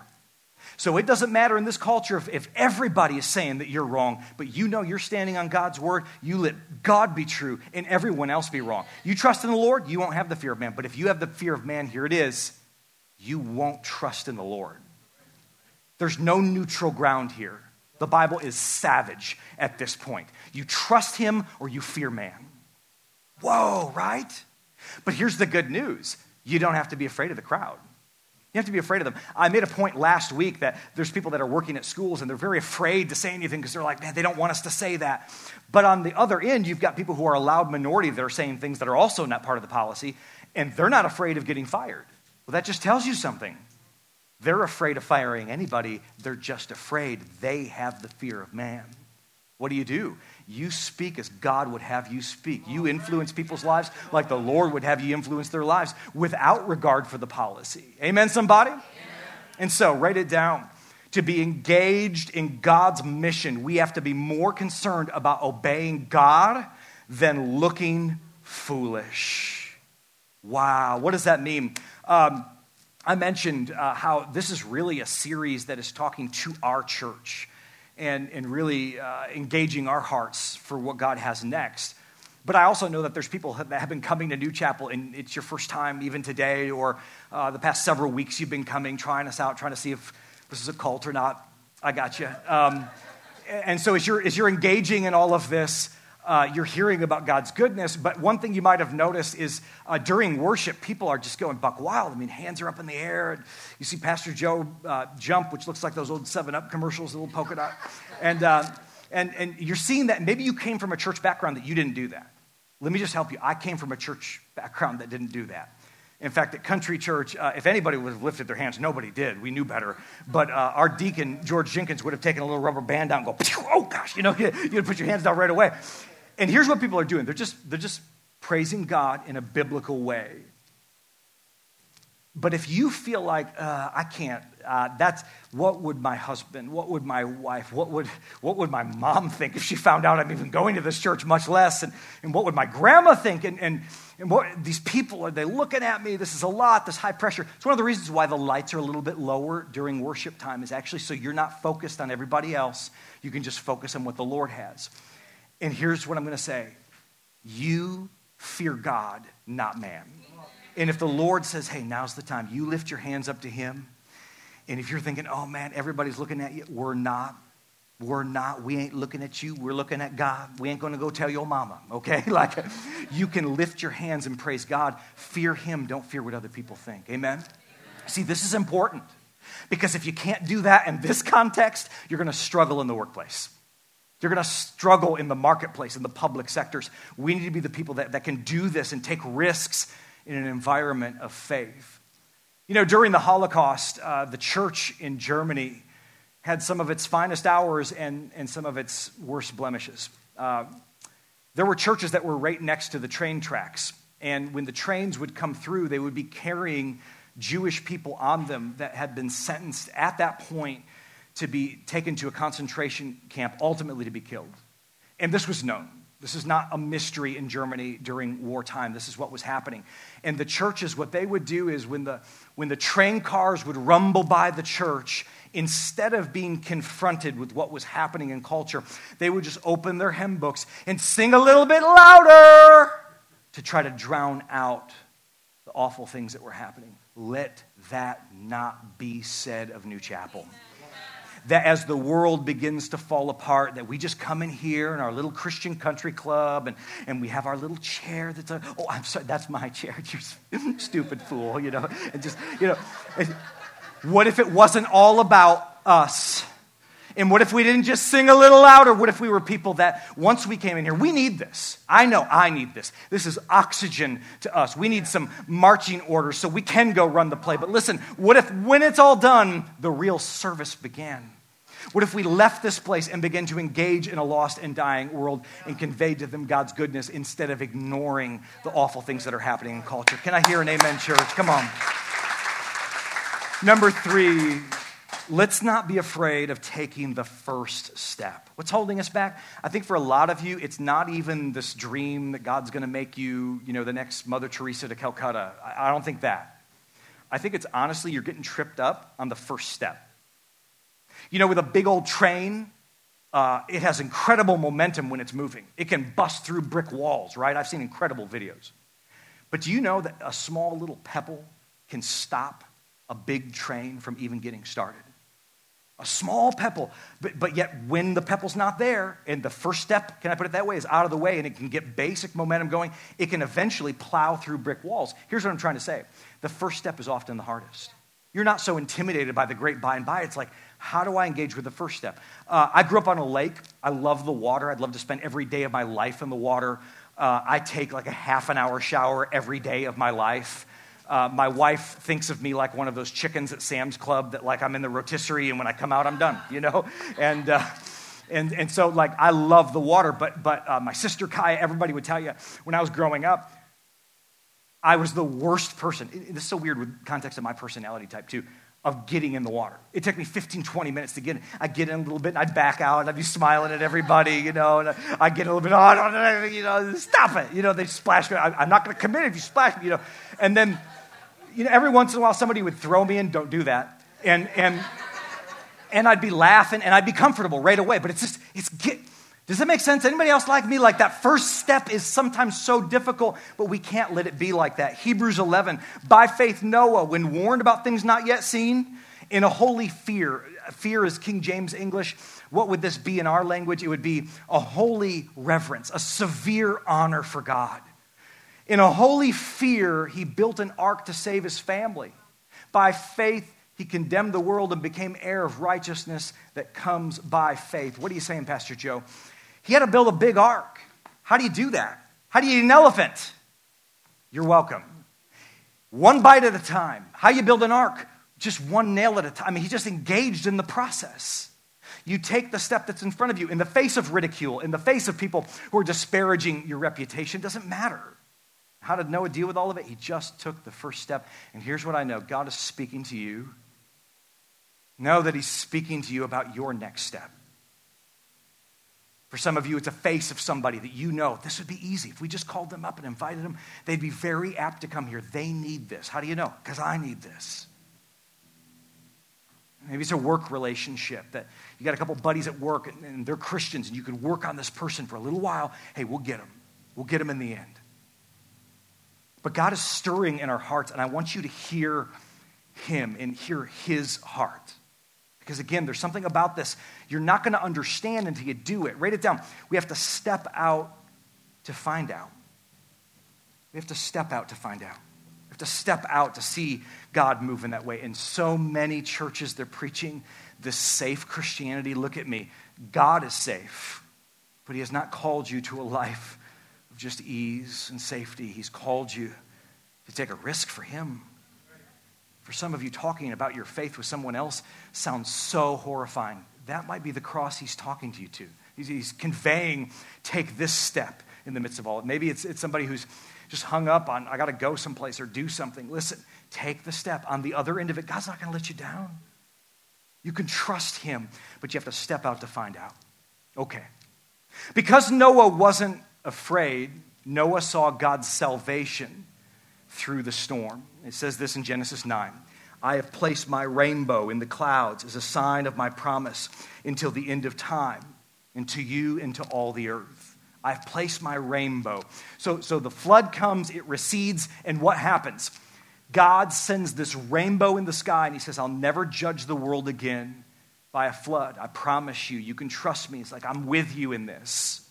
So it doesn't matter in this culture if, if everybody is saying that you're wrong, but you know you're standing on God's word, you let God be true and everyone else be wrong. You trust in the Lord, you won't have the fear of man. But if you have the fear of man, here it is, you won't trust in the Lord. There's no neutral ground here. The Bible is savage at this point. You trust him or you fear man. Whoa, right? But here's the good news you don't have to be afraid of the crowd. You have to be afraid of them. I made a point last week that there's people that are working at schools and they're very afraid to say anything because they're like, man, they don't want us to say that. But on the other end, you've got people who are a loud minority that are saying things that are also not part of the policy, and they're not afraid of getting fired. Well, that just tells you something. They're afraid of firing anybody, they're just afraid they have the fear of man. What do you do? You speak as God would have you speak. You influence people's lives like the Lord would have you influence their lives without regard for the policy. Amen, somebody? Amen. And so, write it down. To be engaged in God's mission, we have to be more concerned about obeying God than looking foolish. Wow, what does that mean? Um, I mentioned uh, how this is really a series that is talking to our church and, and really uh, engaging our hearts for what God has next. But I also know that there's people that have been coming to New Chapel, and it's your first time even today, or uh, the past several weeks you've been coming, trying us out, trying to see if this is a cult or not. I got you. Um, and so as you're, as you're engaging in all of this, uh, you're hearing about God's goodness. But one thing you might have noticed is uh, during worship, people are just going buck wild. I mean, hands are up in the air. You see Pastor Joe uh, jump, which looks like those old 7 Up commercials, little polka dot. And, uh, and, and you're seeing that. Maybe you came from a church background that you didn't do that. Let me just help you. I came from a church background that didn't do that. In fact, at Country Church, uh, if anybody would have lifted their hands, nobody did. We knew better. But uh, our deacon, George Jenkins, would have taken a little rubber band out and go, oh gosh, you know, <laughs> you'd put your hands down right away. And here's what people are doing they're just, they're just praising God in a biblical way. But if you feel like, uh, I can't, uh, that's what would my husband, what would my wife, what would, what would my mom think if she found out I'm even going to this church, much less? And, and what would my grandma think? And, and, and what, these people, are they looking at me? This is a lot, this high pressure. It's one of the reasons why the lights are a little bit lower during worship time, is actually so you're not focused on everybody else. You can just focus on what the Lord has. And here's what I'm going to say you fear God, not man. And if the Lord says, hey, now's the time, you lift your hands up to Him. And if you're thinking, oh man, everybody's looking at you, we're not. We're not. We ain't looking at you. We're looking at God. We ain't to go tell your mama, okay? <laughs> Like, you can lift your hands and praise God. Fear Him. Don't fear what other people think. Amen? See, this is important because if you can't do that in this <laughs> context, you're to struggle in the workplace. You're going to struggle in the marketplace, in the public sectors. We need to be the people that, that can do this and take risks in an environment of faith. You know, during the Holocaust, uh, the church in Germany had some of its finest hours and, and some of its worst blemishes. Uh, there were churches that were right next to the train tracks. And when the trains would come through, they would be carrying Jewish people on them that had been sentenced at that point to be taken to a concentration camp, ultimately to be killed. And this was known. This is not a mystery in Germany during wartime. This is what was happening. And the churches, what they would do is when the, when the train cars would rumble by the church, instead of being confronted with what was happening in culture, they would just open their hymn books and sing a little bit louder to try to drown out the awful things that were happening. Let that not be said of New Chapel that as the world begins to fall apart, that we just come in here in our little Christian country club and, and we have our little chair that's a, oh, I'm sorry, that's my chair, <laughs> you stupid fool, you know, and just, you know, what if it wasn't all about us? And what if we didn't just sing a little louder? What if we were people that once we came in here, we need this. I know I need this. This is oxygen to us. We need some marching orders so we can go run the play. But listen, what if when it's all done, the real service began? What if we left this place and began to engage in a lost and dying world and convey to them God's goodness instead of ignoring the awful things that are happening in culture? Can I hear an amen, church? Come on. Number three, let's not be afraid of taking the first step. What's holding us back? I think for a lot of you, it's not even this dream that God's going to make you, you know, the next Mother Teresa to Calcutta. I don't think that. I think it's honestly you're getting tripped up on the first step. You know, with a big old train, uh, it has incredible momentum when it's moving. It can bust through brick walls, right? I've seen incredible videos. But do you know that a small little pebble can stop a big train from even getting started? A small pebble, but, but yet when the pebble's not there, and the first step, can I put it that way, is out of the way and it can get basic momentum going, it can eventually plow through brick walls. Here's what I'm trying to say the first step is often the hardest. You're not so intimidated by the great by and by. It's like, how do I engage with the first step? Uh, I grew up on a lake. I love the water. I'd love to spend every day of my life in the water. Uh, I take like a half an hour shower every day of my life. Uh, my wife thinks of me like one of those chickens at Sam's Club that like I'm in the rotisserie and when I come out I'm done, you know. And uh, and and so like I love the water. But but uh, my sister Kaya, everybody would tell you when I was growing up, I was the worst person. This is so weird with context of my personality type too of getting in the water. It took me 15, 20 minutes to get in. I'd get in a little bit and I'd back out and I'd be smiling at everybody, you know, and I'd get a little bit, oh, you know, stop it. You know, they splash me. I'm not going to commit if you splash me, you know. And then, you know, every once in a while somebody would throw me in, don't do that. And, and, and I'd be laughing and I'd be comfortable right away. But it's just, it's get, does that make sense? Anybody else like me? Like that first step is sometimes so difficult, but we can't let it be like that. Hebrews 11, by faith, Noah, when warned about things not yet seen, in a holy fear, fear is King James English. What would this be in our language? It would be a holy reverence, a severe honor for God. In a holy fear, he built an ark to save his family. By faith, he condemned the world and became heir of righteousness that comes by faith. What are you saying, Pastor Joe? He had to build a big ark. How do you do that? How do you eat an elephant? You're welcome. One bite at a time. How you build an ark? Just one nail at a time. I mean, he's just engaged in the process. You take the step that's in front of you in the face of ridicule, in the face of people who are disparaging your reputation. Doesn't matter. How did Noah deal with all of it? He just took the first step. And here's what I know God is speaking to you. Know that He's speaking to you about your next step. For some of you, it's a face of somebody that you know. This would be easy. If we just called them up and invited them, they'd be very apt to come here. They need this. How do you know? Because I need this. Maybe it's a work relationship that you got a couple buddies at work and they're Christians and you can work on this person for a little while. Hey, we'll get them. We'll get them in the end. But God is stirring in our hearts, and I want you to hear Him and hear His heart. Because again, there's something about this you're not going to understand until you do it. Write it down. We have to step out to find out. We have to step out to find out. We have to step out to see God move in that way. In so many churches, they're preaching this safe Christianity. Look at me. God is safe, but He has not called you to a life of just ease and safety. He's called you to take a risk for Him. For some of you, talking about your faith with someone else sounds so horrifying. That might be the cross he's talking to you to. He's, he's conveying, take this step in the midst of all. Maybe it's, it's somebody who's just hung up on, I got to go someplace or do something. Listen, take the step. On the other end of it, God's not going to let you down. You can trust him, but you have to step out to find out. Okay. Because Noah wasn't afraid, Noah saw God's salvation through the storm. It says this in Genesis 9 I have placed my rainbow in the clouds as a sign of my promise until the end of time, and to you and to all the earth. I've placed my rainbow. So, so the flood comes, it recedes, and what happens? God sends this rainbow in the sky, and He says, I'll never judge the world again by a flood. I promise you. You can trust me. It's like, I'm with you in this.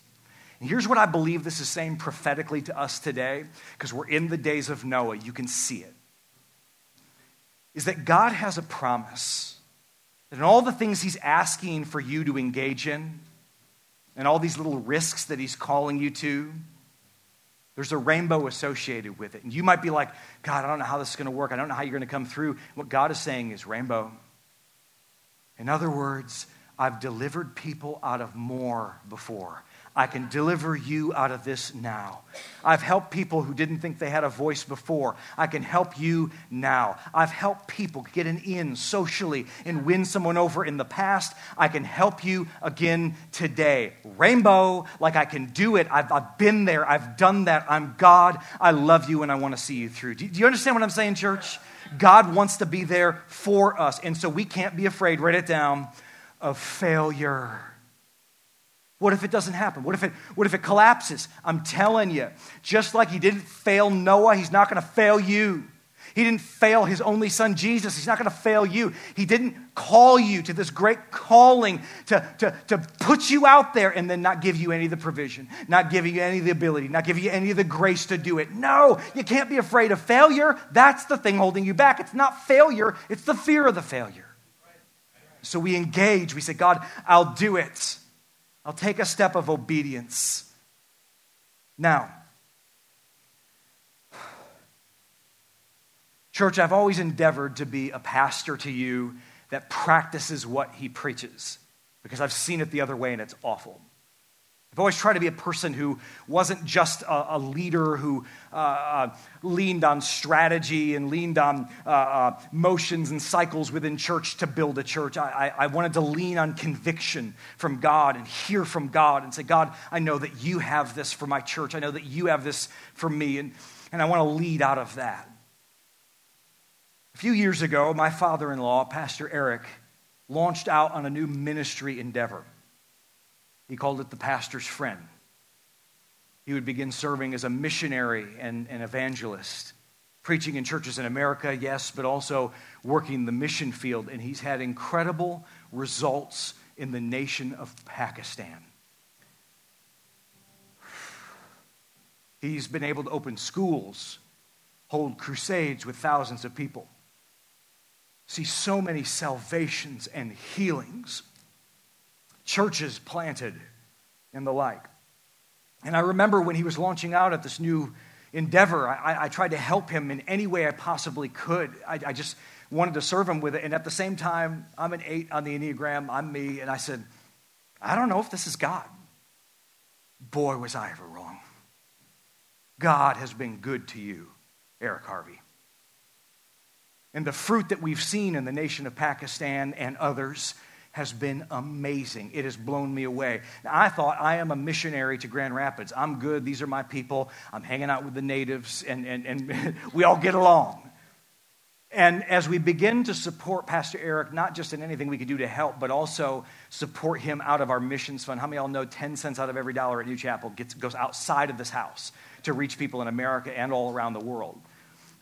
Here's what I believe this is saying prophetically to us today, because we're in the days of Noah. You can see it. Is that God has a promise that in all the things He's asking for you to engage in, and all these little risks that He's calling you to, there's a rainbow associated with it. And you might be like, God, I don't know how this is going to work. I don't know how you're going to come through. What God is saying is rainbow. In other words, I've delivered people out of more before. I can deliver you out of this now. I've helped people who didn't think they had a voice before. I can help you now. I've helped people get an in socially and win someone over in the past. I can help you again today. Rainbow, like I can do it. I've, I've been there. I've done that. I'm God. I love you and I want to see you through. Do, do you understand what I'm saying, church? God wants to be there for us. And so we can't be afraid, write it down, of failure. What if it doesn't happen? What if it, what if it collapses? I'm telling you, just like he didn't fail Noah, he's not going to fail you. He didn't fail his only son, Jesus. He's not going to fail you. He didn't call you to this great calling to, to, to put you out there and then not give you any of the provision, not give you any of the ability, not give you any of the grace to do it. No, you can't be afraid of failure. That's the thing holding you back. It's not failure, it's the fear of the failure. So we engage. We say, God, I'll do it. I'll take a step of obedience. Now, church, I've always endeavored to be a pastor to you that practices what he preaches because I've seen it the other way and it's awful. I've always tried to be a person who wasn't just a, a leader who uh, uh, leaned on strategy and leaned on uh, uh, motions and cycles within church to build a church. I, I, I, wanted to lean on conviction from God and hear from God and say, God, I know that you have this for my church. I know that you have this for me, and, and I want to lead out of that. A few years ago, my father in law, Pastor Eric, launched out on a new ministry endeavor. He called it the pastor's friend. He would begin serving as a missionary and an evangelist, preaching in churches in America, yes, but also working the mission field. And he's had incredible results in the nation of Pakistan. He's been able to open schools, hold crusades with thousands of people, see so many salvations and healings churches planted, and the like. And I remember when he was launching out at this new endeavor, I, I tried to help him in any way I possibly could. I, I, just wanted to serve him with it. And at the same time, I'm an eight on the Enneagram, I'm me. And I said, I don't know if this is God. Boy, was I ever wrong. God has been good to you, Eric Harvey. And the fruit that we've seen in the nation of Pakistan and others has been amazing. It has blown me away. Now, I thought I am a missionary to Grand Rapids. I'm good. These are my people. I'm hanging out with the natives, and, and, and <laughs> we all get along. And as we begin to support Pastor Eric, not just in anything we could do to help, but also support him out of our missions fund. How many of y'all know 10 cents out of every dollar at New Chapel gets, goes outside of this house to reach people in America and all around the world?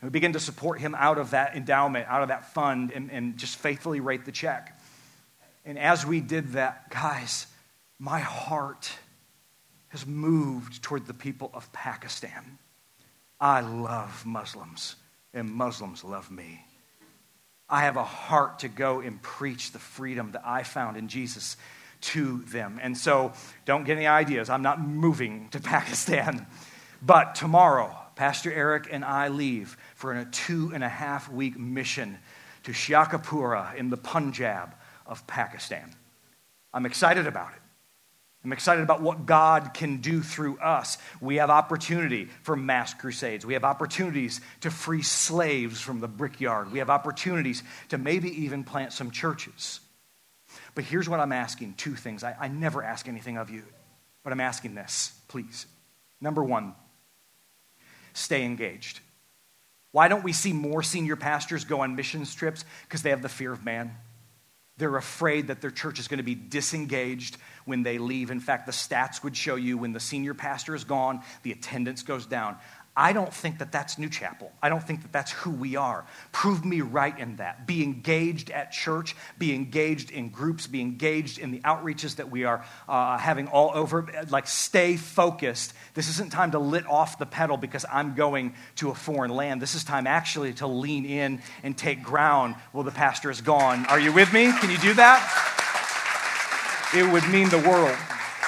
And we begin to support him out of that endowment, out of that fund, and, and just faithfully rate the check. And as we did that, guys, my heart has moved toward the people of Pakistan. I love Muslims, and Muslims love me. I have a heart to go and preach the freedom that I found in Jesus to them. And so don't get any ideas. I'm not moving to <laughs> Pakistan. But tomorrow, Pastor Eric and I leave for a two and a half week mission to Sheikhupura in the Punjab of Pakistan. I'm excited about it. I'm excited about what God can do through us. We have opportunity for mass crusades. We have opportunities to free slaves from the brickyard. We have opportunities to maybe even plant some churches. But here's what I'm asking two things. I, I never ask anything of you, but I'm asking this, please. Number one, stay engaged. Why don't we see more senior pastors go on missions trips? Because they have the fear of man. They're afraid that their church is going to be disengaged when they leave. In fact, the stats would show you when the senior pastor is gone, the attendance goes down. I don't think that that's New Chapel. I don't think that that's who we are. Prove me right in that. Be engaged at church, be engaged in groups, be engaged in the outreaches that we are uh, having all over. Like, stay focused. This isn't time to lit off the pedal because I'm going to a foreign land. This is time actually to lean in and take ground while the pastor is gone. Are you with me? Can you do that? It would mean the world.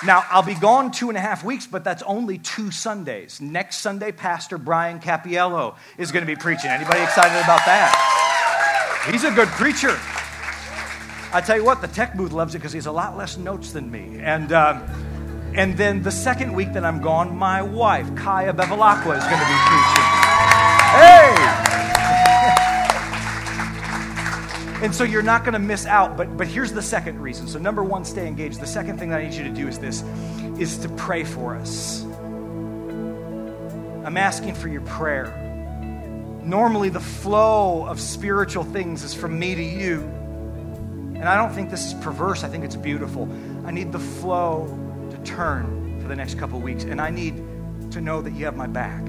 Now, I'll be gone two and a half weeks, but that's only two Sundays. Next Sunday, Pastor Brian Capiello is going to be preaching. Anybody excited about that? He's a good preacher. I tell you what, the tech booth loves it because he's a lot less notes than me. And, um, and then the second week that I'm gone, my wife, Kaya Bevilacqua, is going to be preaching. Hey! And so you're not going to miss out. But, but here's the second reason. So, number one, stay engaged. The second thing that I need you to do is this is to pray for us. I'm asking for your prayer. Normally, the flow of spiritual things is from me to you. And I don't think this is perverse. I think it's beautiful. I need the flow to turn for the next couple weeks. And I need to know that you have my back.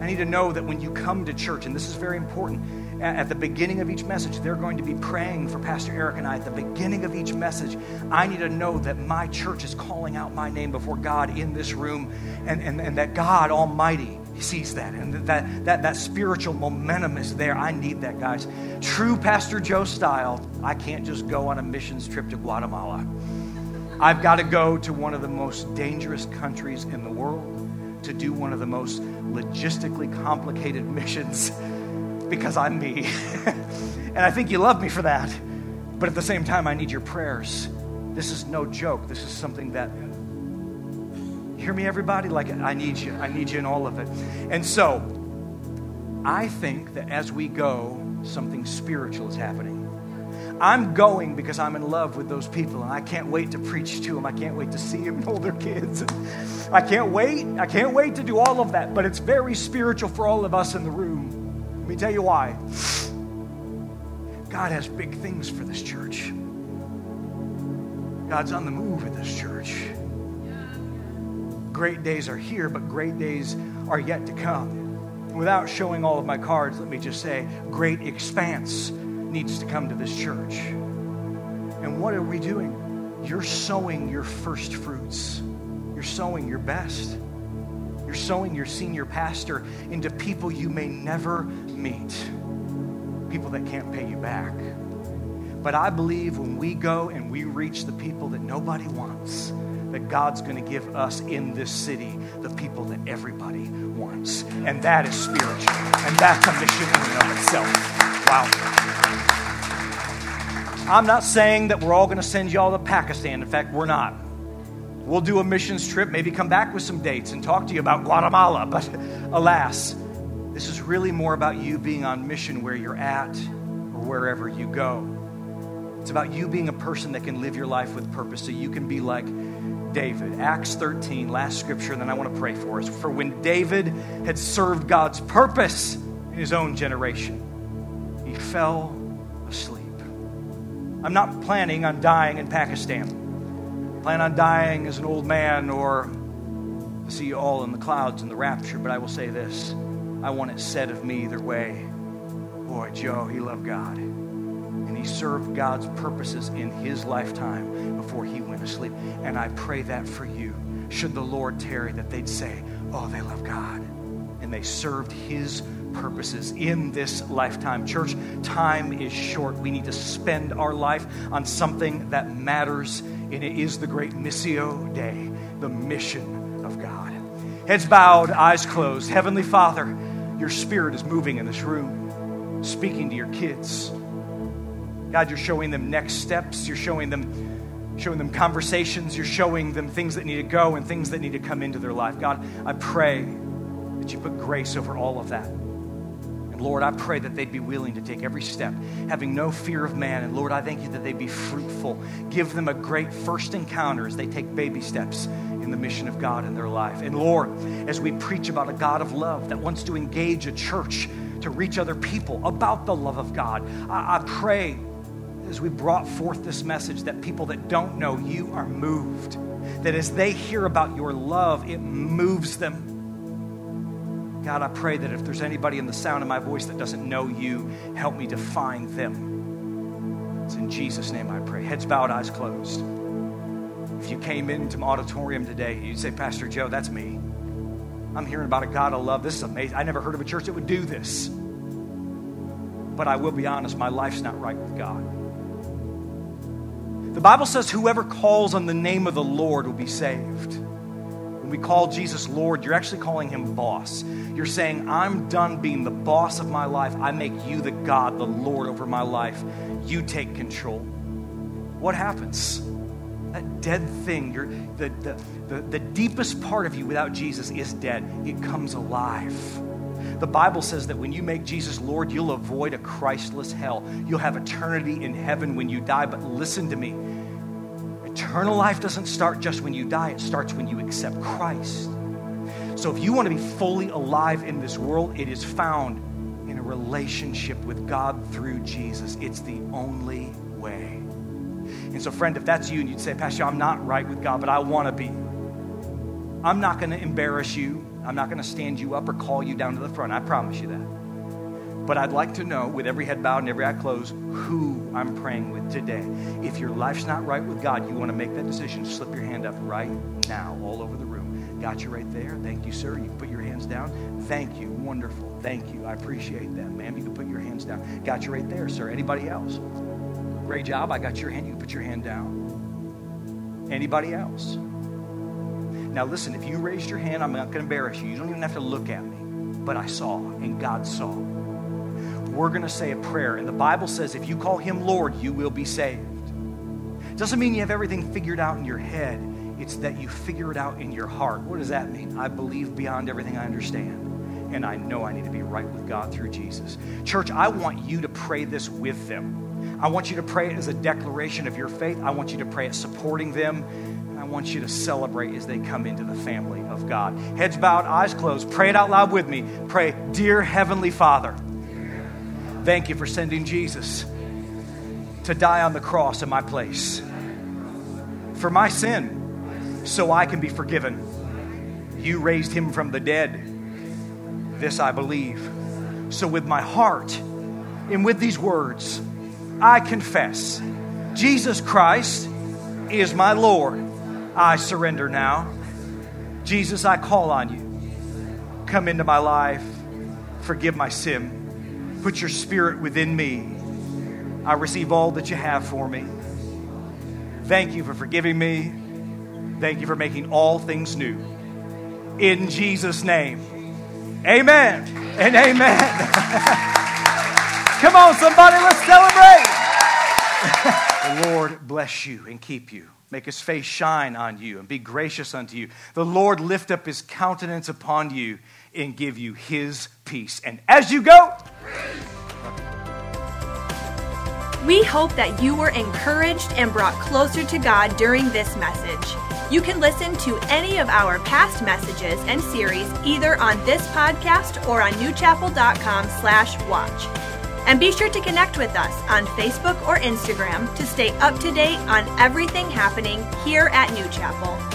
I need to know that when you come to church, and this is very important, at the beginning of each message, they're going to be praying for Pastor Eric and I. At the beginning of each message, I need to know that my church is calling out my name before God in this room and, and, and that God Almighty sees that and that, that, that spiritual momentum is there. I need that, guys. True Pastor Joe style, I can't just go on a missions trip to Guatemala. I've got to go to one of the most dangerous countries in the world to do one of the most logistically complicated <laughs> missions because I'm me. <laughs> and I think you love me for that. But at the same time, I need your prayers. This is no joke. This is something that hear me everybody like I need you. I need you in all of it. And so, I think that as we go, something spiritual is happening. I'm going because I'm in love with those people and I can't wait to preach to them. I can't wait to see them and hold their kids. I can't wait. I can't wait to do all of that, but it's very spiritual for all of us in the room. Let me tell you why. God has big things for this church. God's on the move in this church. Great days are here, but great days are yet to come. Without showing all of my cards, let me just say great expanse needs to come to this church. And what are we doing? You're sowing your first fruits, you're sowing your best. You're sowing your senior pastor into people you may never meet, people that can't pay you back. But I believe when we go and we reach the people that nobody wants, that God's going to give us in this city the people that everybody wants. And that is spiritual. And that's a mission in and of itself. Wow. I'm not saying that we're all going to send y'all to Pakistan. In fact, we're not. We'll do a missions trip, maybe come back with some dates and talk to you about Guatemala. <laughs> But alas, this is really more about you being on mission where you're at or wherever you go. It's about you being a person that can live your life with purpose so you can be like David. Acts 13, last scripture, and then I want to pray for us. For when David had served God's purpose in his own generation, he fell asleep. I'm not planning on dying in Pakistan plan on dying as an old man or see you all in the clouds in the rapture, but I will say this. I want it said of me either way. Boy, Joe, he loved God. And he served God's purposes in his lifetime before he went to sleep. And I pray that for you. Should the Lord tarry, that they'd say, Oh, they love God. And they served his purposes in this lifetime. Church, time is short. We need to spend our life on something that matters and it is the great Missio Dei, the mission of God. Heads bowed, eyes closed. Heavenly Father, your spirit is moving in this room, speaking to your kids. God, you're showing them next steps. You're showing them, showing them conversations. You're showing them things that need to go and things that need to come into their life. God, I pray that you put grace over all of that. Lord, I pray that they'd be willing to take every step, having no fear of man. And Lord, I thank you that they'd be fruitful. Give them a great first encounter as they take baby steps in the mission of God in their life. And Lord, as we preach about a God of love that wants to engage a church to reach other people about the love of God, I, I pray as we brought forth this message that people that don't know you are moved. That as they hear about your love, it moves them. God, I pray that if there's anybody in the sound of my voice that doesn't know you, help me to find them. It's in Jesus' name I pray. Heads bowed, eyes closed. If you came into my auditorium today, you'd say, Pastor Joe, that's me. I'm hearing about a God of love. This is amazing. I never heard of a church that would do this. But I will be honest, my life's not right with God. The Bible says, whoever calls on the name of the Lord will be saved. We call Jesus Lord, you're actually calling him boss. You're saying, I'm done being the boss of my life. I make you the God, the Lord over my life. You take control. What happens? That dead thing, the, the, the, the deepest part of you without Jesus is dead. It comes alive. The Bible says that when you make Jesus Lord, you'll avoid a Christless hell. You'll have eternity in heaven when you die. But listen to me eternal life doesn't start just when you die, it starts when you accept Christ. So if you want to be fully alive in this world, it is found in a relationship with God through Jesus. It's the only way. And so, friend, if that's you and you'd say, Pastor, I'm not right with God, but I want to be, I'm not going to embarrass you. I'm not going to stand you up or call you down to the front. I promise you that. But I'd like to know, with every head bowed and every eye closed, who I'm praying with today. If your life's not right with God, you want to make that decision, slip your hand up right now, all over the room. Got you right there. Thank you, sir. You can put your hands down. Thank you. Wonderful. Thank you. I appreciate that, ma'am. You can put your hands down. Got you right there, sir. Anybody else? Great job. I got your hand. You can put your hand down. Anybody else? Now, listen, if you raised your hand, I'm not going to embarrass you. You don't even have to look at me. But I saw, and God saw. We're going to say a prayer. And the Bible says if you call him Lord, you will be saved. Doesn't mean you have everything figured out in your head, it's that you figure it out in your heart. What does that mean? I believe beyond everything I understand. And I know I need to be right with God through Jesus. Church, I want you to pray this with them. I want you to pray it as a declaration of your faith. I want you to pray it supporting them. I want you to celebrate as they come into the family of God. Heads bowed, eyes closed. Pray it out loud with me. Pray, Dear Heavenly Father, thank you for sending Jesus to die on the cross in my place for my sin so I can be forgiven. You raised him from the dead. This I believe. So, with my heart and with these words, I confess Jesus Christ is my Lord I surrender now. Jesus, I call on you. Come into my life. Forgive my sin. Put your spirit within me. I receive all that you have for me. Thank you for forgiving me. Thank you for making all things new. In Jesus' name, amen and amen. Come on, somebody, let's celebrate. the Lord bless you and keep you make his face shine on you and be gracious unto you. The Lord lift up his countenance upon you and give you his peace. And as you go, we hope that you were encouraged and brought closer to God during this message. You can listen to any of our past messages and series either on this podcast or on newchapel.com slash watch. And be sure to connect with us on Facebook or Instagram to stay up to date on everything happening here at New Chapel.